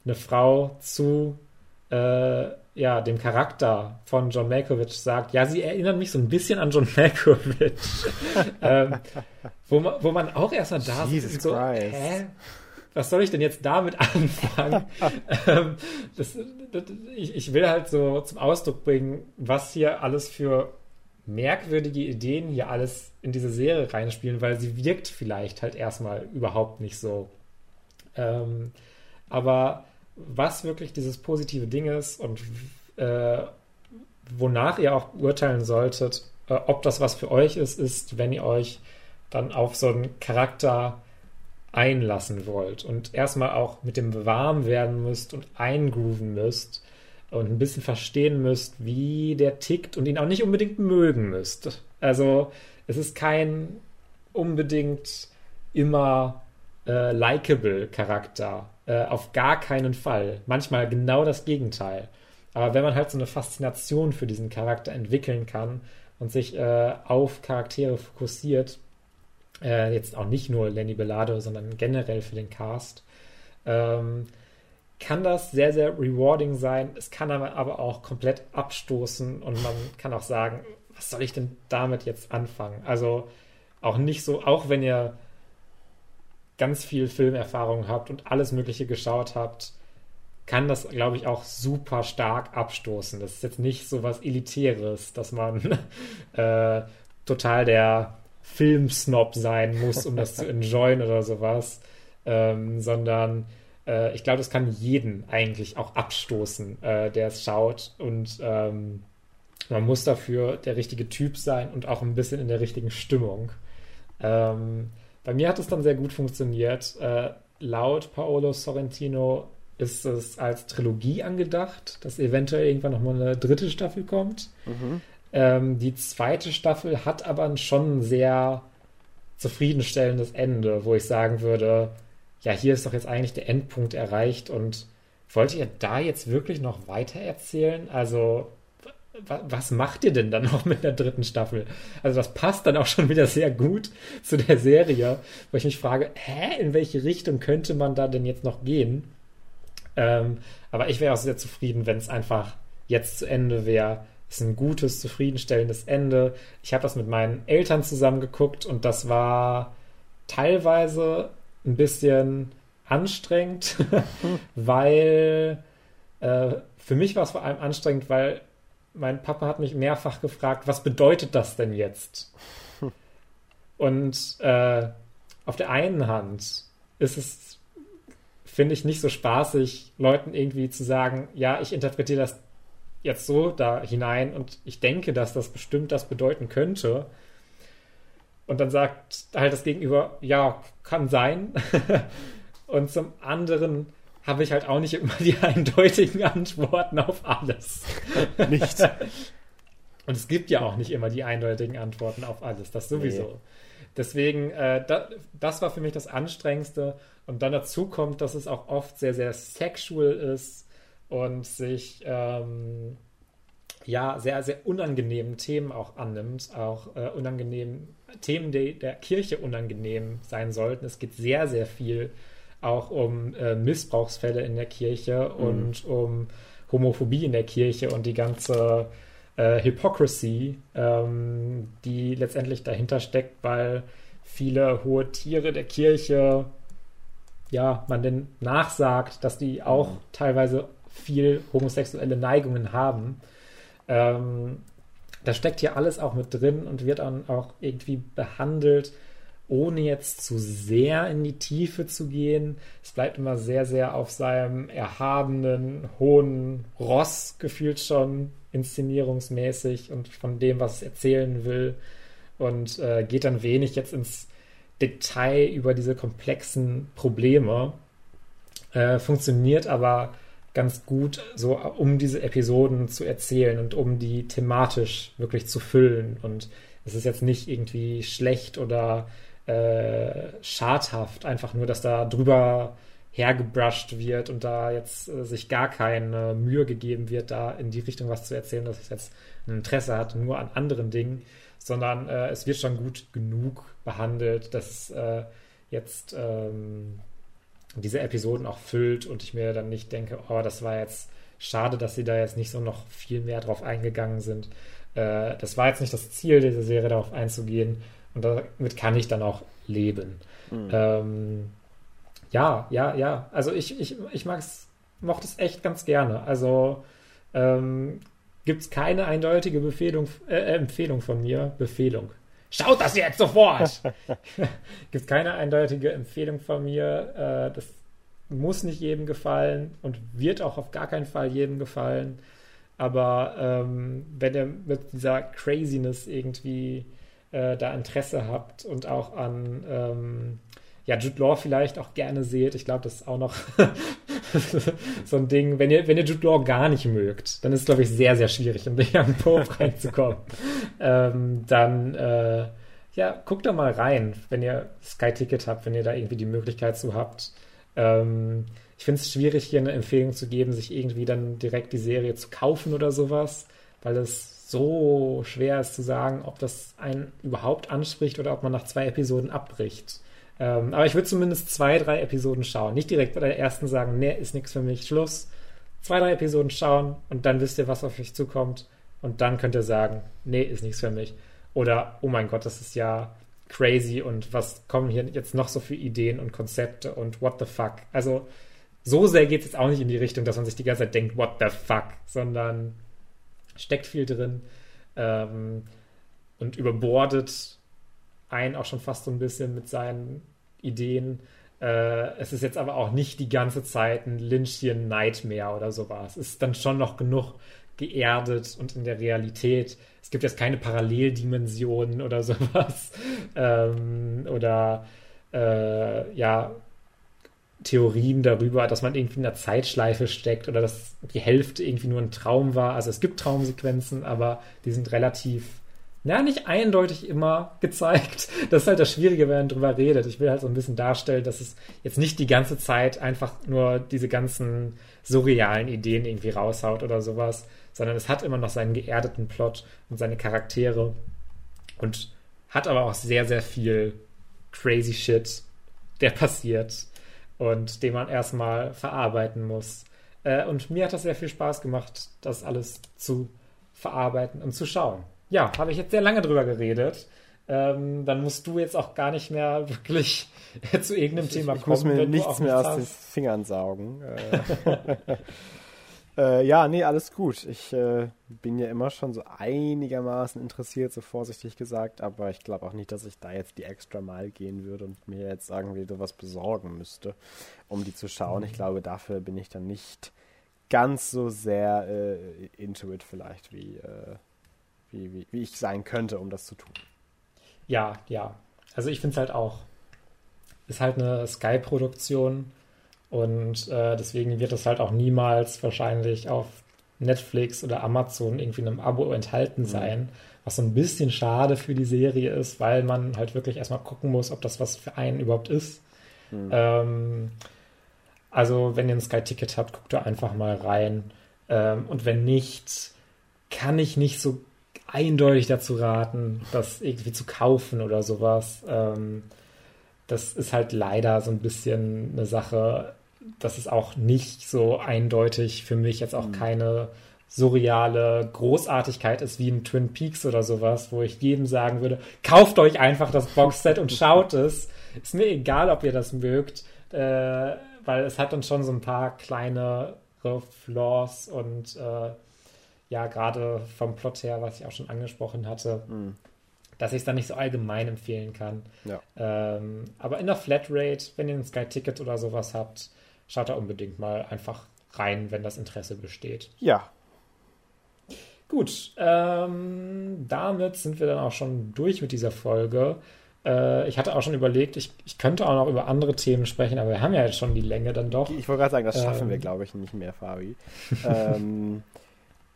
eine Frau zu äh, ja, dem Charakter von John Malkovich sagt, ja, sie erinnert mich so ein bisschen an John Malkovich. ähm, wo, man, wo man auch erstmal da Jesus so, Christ. hä? Was soll ich denn jetzt damit anfangen? ähm, das, das, ich, ich will halt so zum Ausdruck bringen, was hier alles für merkwürdige Ideen hier alles in diese Serie reinspielen, weil sie wirkt vielleicht halt erstmal überhaupt nicht so. Ähm, aber was wirklich dieses positive Ding ist und äh, wonach ihr auch urteilen solltet, äh, ob das was für euch ist, ist, wenn ihr euch dann auf so einen Charakter einlassen wollt und erstmal auch mit dem warm werden müsst und eingrooven müsst und ein bisschen verstehen müsst, wie der tickt und ihn auch nicht unbedingt mögen müsst. Also es ist kein unbedingt immer äh, likable Charakter. Äh, auf gar keinen Fall. Manchmal genau das Gegenteil. Aber wenn man halt so eine Faszination für diesen Charakter entwickeln kann und sich äh, auf Charaktere fokussiert, äh, jetzt auch nicht nur Lenny Belado, sondern generell für den Cast, ähm, kann das sehr, sehr rewarding sein. Es kann aber auch komplett abstoßen und man kann auch sagen, was soll ich denn damit jetzt anfangen? Also auch nicht so, auch wenn ihr ganz viel Filmerfahrung habt und alles Mögliche geschaut habt, kann das, glaube ich, auch super stark abstoßen. Das ist jetzt nicht so was Elitäres, dass man äh, total der Filmsnob sein muss, um das zu enjoyen oder sowas, ähm, sondern äh, ich glaube, das kann jeden eigentlich auch abstoßen, äh, der es schaut und ähm, man muss dafür der richtige Typ sein und auch ein bisschen in der richtigen Stimmung. Ähm, bei mir hat es dann sehr gut funktioniert. Äh, laut Paolo Sorrentino ist es als Trilogie angedacht, dass eventuell irgendwann nochmal eine dritte Staffel kommt. Mhm. Ähm, die zweite Staffel hat aber schon ein sehr zufriedenstellendes Ende, wo ich sagen würde, ja, hier ist doch jetzt eigentlich der Endpunkt erreicht und wollt ihr da jetzt wirklich noch weiter erzählen? Also was macht ihr denn dann noch mit der dritten Staffel? Also das passt dann auch schon wieder sehr gut zu der Serie, wo ich mich frage, hä, in welche Richtung könnte man da denn jetzt noch gehen? Ähm, aber ich wäre auch sehr zufrieden, wenn es einfach jetzt zu Ende wäre. Ist ein gutes, zufriedenstellendes Ende. Ich habe das mit meinen Eltern zusammen geguckt und das war teilweise ein bisschen anstrengend, weil äh, für mich war es vor allem anstrengend, weil mein Papa hat mich mehrfach gefragt, was bedeutet das denn jetzt? Und äh, auf der einen Hand ist es, finde ich, nicht so spaßig, Leuten irgendwie zu sagen, ja, ich interpretiere das jetzt so da hinein und ich denke, dass das bestimmt das bedeuten könnte. Und dann sagt halt das Gegenüber, ja, kann sein. und zum anderen, habe ich halt auch nicht immer die eindeutigen Antworten auf alles. Nicht. Und es gibt ja auch nicht immer die eindeutigen Antworten auf alles, das sowieso. Nee. Deswegen, äh, da, das war für mich das Anstrengendste. Und dann dazu kommt, dass es auch oft sehr, sehr sexual ist und sich ähm, ja sehr, sehr unangenehmen Themen auch annimmt, auch äh, unangenehmen Themen, die der Kirche unangenehm sein sollten. Es geht sehr, sehr viel auch um äh, Missbrauchsfälle in der Kirche mhm. und um Homophobie in der Kirche und die ganze äh, Hypocrisy, ähm, die letztendlich dahinter steckt, weil viele hohe Tiere der Kirche, ja, man denn nachsagt, dass die auch mhm. teilweise viel homosexuelle Neigungen haben. Ähm, da steckt hier alles auch mit drin und wird dann auch irgendwie behandelt ohne jetzt zu sehr in die Tiefe zu gehen. Es bleibt immer sehr, sehr auf seinem erhabenen, hohen Ross gefühlt schon, inszenierungsmäßig und von dem, was es erzählen will. Und äh, geht dann wenig jetzt ins Detail über diese komplexen Probleme. Äh, funktioniert aber ganz gut, so um diese Episoden zu erzählen und um die thematisch wirklich zu füllen. Und es ist jetzt nicht irgendwie schlecht oder äh, schadhaft, einfach nur, dass da drüber hergebrusht wird und da jetzt äh, sich gar keine Mühe gegeben wird, da in die Richtung was zu erzählen, dass es jetzt ein Interesse hat, nur an anderen Dingen, sondern äh, es wird schon gut genug behandelt, dass äh, jetzt ähm, diese Episoden auch füllt und ich mir dann nicht denke, oh, das war jetzt schade, dass sie da jetzt nicht so noch viel mehr drauf eingegangen sind. Äh, das war jetzt nicht das Ziel dieser Serie, darauf einzugehen, und damit kann ich dann auch leben. Mhm. Ähm, ja, ja, ja. Also ich, ich, ich mag's, mochte es echt ganz gerne. Also ähm, gibt es keine eindeutige Befehlung, äh, äh, Empfehlung von mir. Befehlung. Schaut das jetzt sofort! gibt es keine eindeutige Empfehlung von mir. Äh, das muss nicht jedem gefallen und wird auch auf gar keinen Fall jedem gefallen. Aber ähm, wenn ihr mit dieser Craziness irgendwie äh, da Interesse habt und auch an ähm, ja, Jude Law vielleicht auch gerne seht. Ich glaube, das ist auch noch so ein Ding. Wenn ihr, wenn ihr Jude Law gar nicht mögt, dann ist es, glaube ich, sehr, sehr schwierig, in den Young Pope reinzukommen. ähm, dann, äh, ja, guckt da mal rein, wenn ihr Sky Ticket habt, wenn ihr da irgendwie die Möglichkeit zu habt. Ähm, ich finde es schwierig, hier eine Empfehlung zu geben, sich irgendwie dann direkt die Serie zu kaufen oder sowas, weil es so schwer ist zu sagen, ob das einen überhaupt anspricht oder ob man nach zwei Episoden abbricht. Ähm, aber ich würde zumindest zwei, drei Episoden schauen. Nicht direkt bei der ersten sagen, nee, ist nichts für mich, Schluss. Zwei, drei Episoden schauen und dann wisst ihr, was auf euch zukommt. Und dann könnt ihr sagen, nee, ist nichts für mich. Oder, oh mein Gott, das ist ja crazy und was kommen hier jetzt noch so für Ideen und Konzepte und what the fuck. Also, so sehr geht es jetzt auch nicht in die Richtung, dass man sich die ganze Zeit denkt, what the fuck, sondern steckt viel drin ähm, und überbordet einen auch schon fast so ein bisschen mit seinen Ideen. Äh, es ist jetzt aber auch nicht die ganze Zeit ein Lynchian Nightmare oder sowas. Es ist dann schon noch genug geerdet und in der Realität. Es gibt jetzt keine Paralleldimensionen oder sowas. Ähm, oder äh, ja, Theorien darüber, dass man irgendwie in einer Zeitschleife steckt oder dass die Hälfte irgendwie nur ein Traum war. Also es gibt Traumsequenzen, aber die sind relativ, na, nicht eindeutig immer gezeigt. Das ist halt das Schwierige, wenn man drüber redet. Ich will halt so ein bisschen darstellen, dass es jetzt nicht die ganze Zeit einfach nur diese ganzen surrealen Ideen irgendwie raushaut oder sowas, sondern es hat immer noch seinen geerdeten Plot und seine Charaktere und hat aber auch sehr, sehr viel crazy Shit, der passiert und den man erstmal verarbeiten muss. Äh, und mir hat das sehr viel Spaß gemacht, das alles zu verarbeiten und zu schauen. Ja, habe ich jetzt sehr lange drüber geredet. Ähm, dann musst du jetzt auch gar nicht mehr wirklich zu irgendeinem Thema ich, ich kommen. Ich muss mir nichts mehr aus den Fingern saugen. Äh. Äh, ja, nee, alles gut. Ich äh, bin ja immer schon so einigermaßen interessiert, so vorsichtig gesagt, aber ich glaube auch nicht, dass ich da jetzt die extra Mal gehen würde und mir jetzt irgendwie sowas besorgen müsste, um die zu schauen. Mhm. Ich glaube, dafür bin ich dann nicht ganz so sehr äh, into it vielleicht, wie, äh, wie, wie, wie ich sein könnte, um das zu tun. Ja, ja. Also ich finde es halt auch, ist halt eine Sky-Produktion und äh, deswegen wird das halt auch niemals wahrscheinlich auf Netflix oder Amazon irgendwie in einem Abo enthalten mhm. sein. Mhm. Was so ein bisschen schade für die Serie ist, weil man halt wirklich erstmal gucken muss, ob das was für einen überhaupt ist. Mhm. Ähm, also, wenn ihr ein Sky-Ticket habt, guckt da einfach mal rein. Ähm, und wenn nicht, kann ich nicht so eindeutig dazu raten, das irgendwie zu kaufen oder sowas. Ähm, das ist halt leider so ein bisschen eine Sache, das ist auch nicht so eindeutig für mich jetzt auch mhm. keine surreale Großartigkeit ist wie in Twin Peaks oder sowas, wo ich jedem sagen würde, kauft euch einfach das Boxset und schaut es. Ist mir egal, ob ihr das mögt, äh, weil es hat dann schon so ein paar kleinere Flaws und äh, ja, gerade vom Plot her, was ich auch schon angesprochen hatte, mhm. dass ich es dann nicht so allgemein empfehlen kann. Ja. Ähm, aber in der Flatrate, wenn ihr ein Sky-Ticket oder sowas habt, schaut da unbedingt mal einfach rein, wenn das Interesse besteht. Ja. Gut, ähm, damit sind wir dann auch schon durch mit dieser Folge. Äh, ich hatte auch schon überlegt, ich, ich könnte auch noch über andere Themen sprechen, aber wir haben ja jetzt schon die Länge dann doch. Ich wollte gerade sagen, das schaffen ähm, wir, glaube ich, nicht mehr, Fabi. ähm,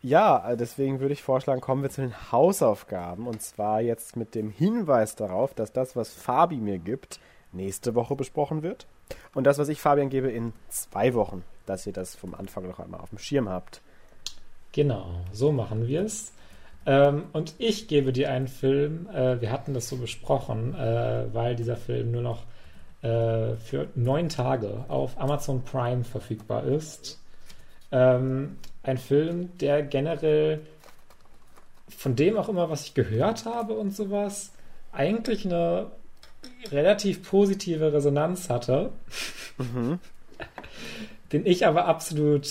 ja, deswegen würde ich vorschlagen, kommen wir zu den Hausaufgaben. Und zwar jetzt mit dem Hinweis darauf, dass das, was Fabi mir gibt, nächste Woche besprochen wird. Und das, was ich Fabian gebe, in zwei Wochen, dass ihr das vom Anfang noch einmal auf dem Schirm habt. Genau, so machen wir es. Ähm, und ich gebe dir einen Film, äh, wir hatten das so besprochen, äh, weil dieser Film nur noch äh, für neun Tage auf Amazon Prime verfügbar ist. Ähm, ein Film, der generell von dem auch immer, was ich gehört habe und sowas, eigentlich eine relativ positive Resonanz hatte, mhm. den ich aber absolut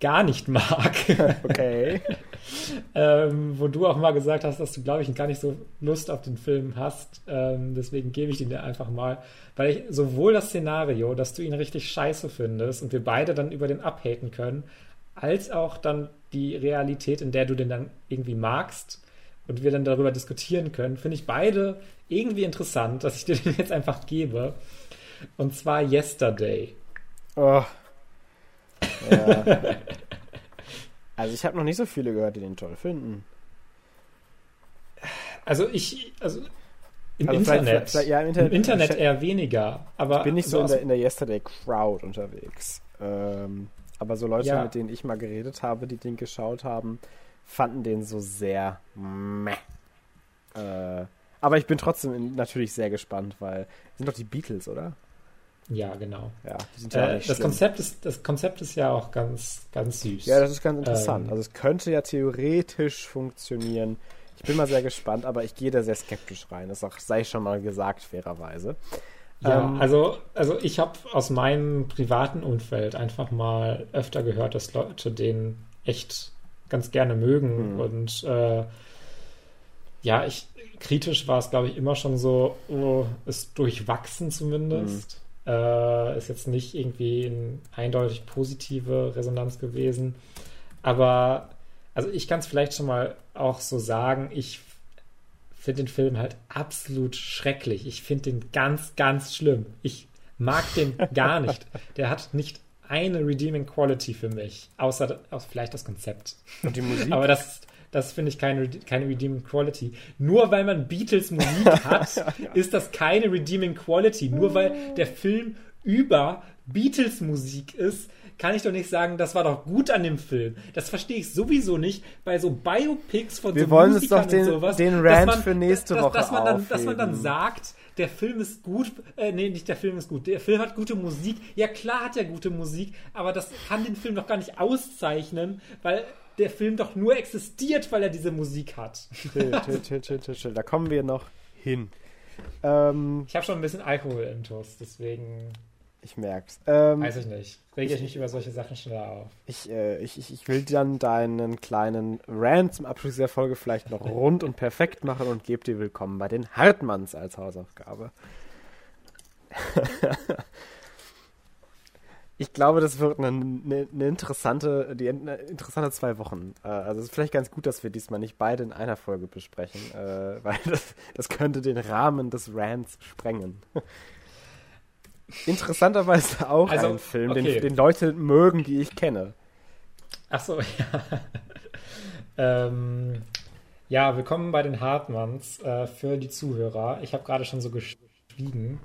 gar nicht mag. Okay. ähm, wo du auch mal gesagt hast, dass du, glaube ich, gar nicht so Lust auf den Film hast. Ähm, deswegen gebe ich den dir einfach mal. Weil ich sowohl das Szenario, dass du ihn richtig scheiße findest und wir beide dann über den abhaten können, als auch dann die Realität, in der du den dann irgendwie magst und wir dann darüber diskutieren können, finde ich beide irgendwie interessant, dass ich dir den jetzt einfach gebe. Und zwar Yesterday. Oh. Ja. also ich habe noch nicht so viele gehört, die den toll finden. Also ich, also im, also Internet, vielleicht, vielleicht, ja, im Internet, im Internet eher weniger. Aber ich bin nicht so, in, der, in der Yesterday Crowd unterwegs. Ähm, aber so Leute, ja. mit denen ich mal geredet habe, die den geschaut haben, fanden den so sehr meh. Äh, aber ich bin trotzdem natürlich sehr gespannt, weil sind doch die Beatles, oder? Ja, genau. Ja, die sind ja äh, das, Konzept ist, das Konzept ist ja auch ganz, ganz süß. Ja, das ist ganz interessant. Ähm, also es könnte ja theoretisch funktionieren. Ich bin mal sehr gespannt, aber ich gehe da sehr skeptisch rein. Das auch, sei schon mal gesagt, fairerweise. Ja, ähm, also, also ich habe aus meinem privaten Umfeld einfach mal öfter gehört, dass Leute den echt ganz gerne mögen. Mhm. Und äh, ja, ich kritisch war es, glaube ich, immer schon so, oh, ist durchwachsen zumindest. Mhm. Äh, ist jetzt nicht irgendwie eine eindeutig positive Resonanz gewesen. Aber also ich kann es vielleicht schon mal auch so sagen, ich finde den Film halt absolut schrecklich. Ich finde den ganz, ganz schlimm. Ich mag den gar nicht. Der hat nicht eine redeeming Quality für mich, außer, außer vielleicht das Konzept. Und die Musik? Aber das, das finde ich keine, keine redeeming Quality. Nur weil man Beatles Musik hat, ist das keine redeeming Quality. Nur weil der Film über Beatles Musik ist, kann ich doch nicht sagen, das war doch gut an dem Film. Das verstehe ich sowieso nicht bei so Biopics von Wir so wollen Musikern uns doch den, sowas, den Rant man, für nächste dass, Woche dass man, dann, dass man dann sagt, der Film ist gut, äh, nee, nicht der Film ist gut, der Film hat gute Musik. Ja, klar hat er gute Musik, aber das kann den Film doch gar nicht auszeichnen, weil der Film doch nur existiert, weil er diese Musik hat. Chill, chill, chill, chill, chill. Da kommen wir noch hin. Ähm, ich habe schon ein bisschen Alkohol im Toast, deswegen. Ich merk's. Ähm, Weiß ich nicht. Rege ich mich über solche Sachen schneller auf. Ich, äh, ich, ich will dann deinen kleinen Rant zum Abschluss der Folge vielleicht noch rund und perfekt machen und gebe dir willkommen bei den Hartmanns als Hausaufgabe. ich glaube, das wird eine, eine, eine interessante, die, eine interessante zwei Wochen. Äh, also es ist vielleicht ganz gut, dass wir diesmal nicht beide in einer Folge besprechen, äh, weil das, das könnte den Rahmen des Rants sprengen. Interessanterweise auch also, ein Film, okay. den, den, Leute mögen, die ich kenne. Ach so, ja. ähm, ja, willkommen bei den Hartmanns äh, für die Zuhörer. Ich habe gerade schon so geschwiegen.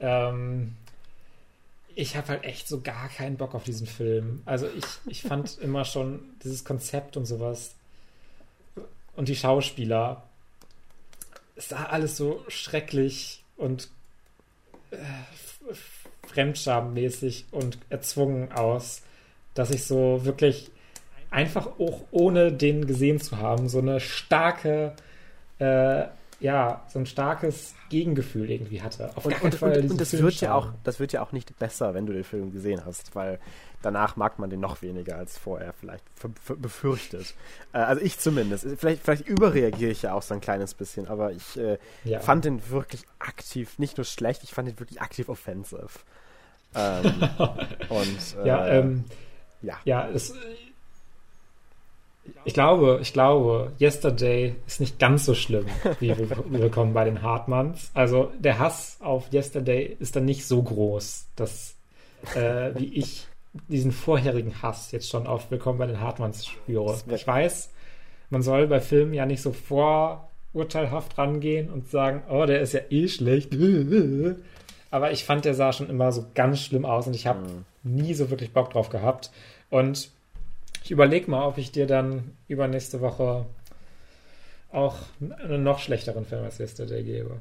Ähm, ich habe halt echt so gar keinen Bock auf diesen Film. Also ich, ich fand immer schon dieses Konzept und sowas und die Schauspieler. Es sah alles so schrecklich und äh, fremdschammäßig und erzwungen aus, dass ich so wirklich einfach auch ohne den gesehen zu haben, so eine starke, äh, ja, so ein starkes Gegengefühl irgendwie hatte. Auf und, und, und, und das wird ja auch, das wird ja auch nicht besser, wenn du den Film gesehen hast, weil danach mag man den noch weniger als vorher vielleicht befürchtet. Äh, also ich zumindest. Vielleicht, vielleicht überreagiere ich ja auch so ein kleines bisschen, aber ich äh, ja. fand den wirklich aktiv, nicht nur schlecht, ich fand den wirklich aktiv offensive. Ähm, und äh, ja, ähm, ja, ja, es, ich glaube, ich glaube, Yesterday ist nicht ganz so schlimm wie Willkommen bei den Hartmanns. Also der Hass auf Yesterday ist dann nicht so groß, dass äh, wie ich diesen vorherigen Hass jetzt schon auf Willkommen bei den Hartmanns spüre. Ich weiß, man soll bei Filmen ja nicht so vorurteilhaft rangehen und sagen, oh, der ist ja eh schlecht. Aber ich fand, der sah schon immer so ganz schlimm aus und ich habe mhm. nie so wirklich Bock drauf gehabt. Und ich überlege mal, ob ich dir dann übernächste Woche auch einen noch schlechteren Film als Yesterday gebe.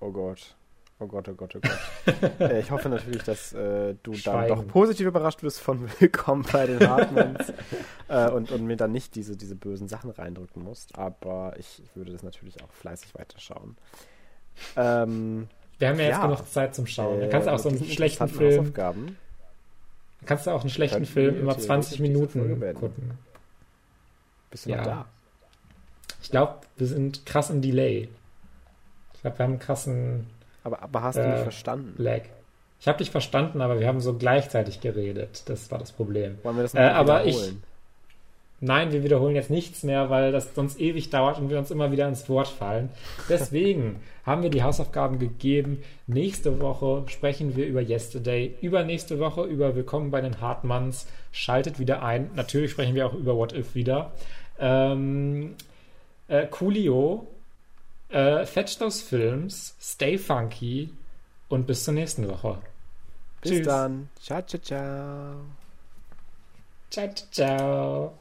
Oh Gott. Oh Gott, oh Gott, oh Gott. äh, ich hoffe natürlich, dass äh, du Schweigen. dann doch positiv überrascht wirst von Willkommen bei den Hartmanns äh, und, und mir dann nicht diese, diese bösen Sachen reindrücken musst. Aber ich, ich würde das natürlich auch fleißig weiterschauen. Ähm, wir haben ja jetzt ja, genug Zeit zum Schauen. Dann kannst du auch so einen schlechten Film. Dann kannst du auch einen schlechten Film immer 20 Minuten gucken. Bist du ja. noch da? Ich glaube, wir sind krass im Delay. Ich glaube, wir haben einen krassen aber, aber hast äh, du mich verstanden? Lag. Ich habe dich verstanden, aber wir haben so gleichzeitig geredet. Das war das Problem. Wollen wir das noch äh, aber wiederholen? Ich, nein, wir wiederholen jetzt nichts mehr, weil das sonst ewig dauert und wir uns immer wieder ins Wort fallen. Deswegen haben wir die Hausaufgaben gegeben. Nächste Woche sprechen wir über Yesterday. Übernächste Woche über Willkommen bei den Hartmanns. Schaltet wieder ein. Natürlich sprechen wir auch über What If wieder. Ähm, äh, Coolio äh, Fetch those Films, stay funky und bis zur nächsten Woche. Bis Tschüss. dann. Ciao, ciao, ciao. Ciao, ciao.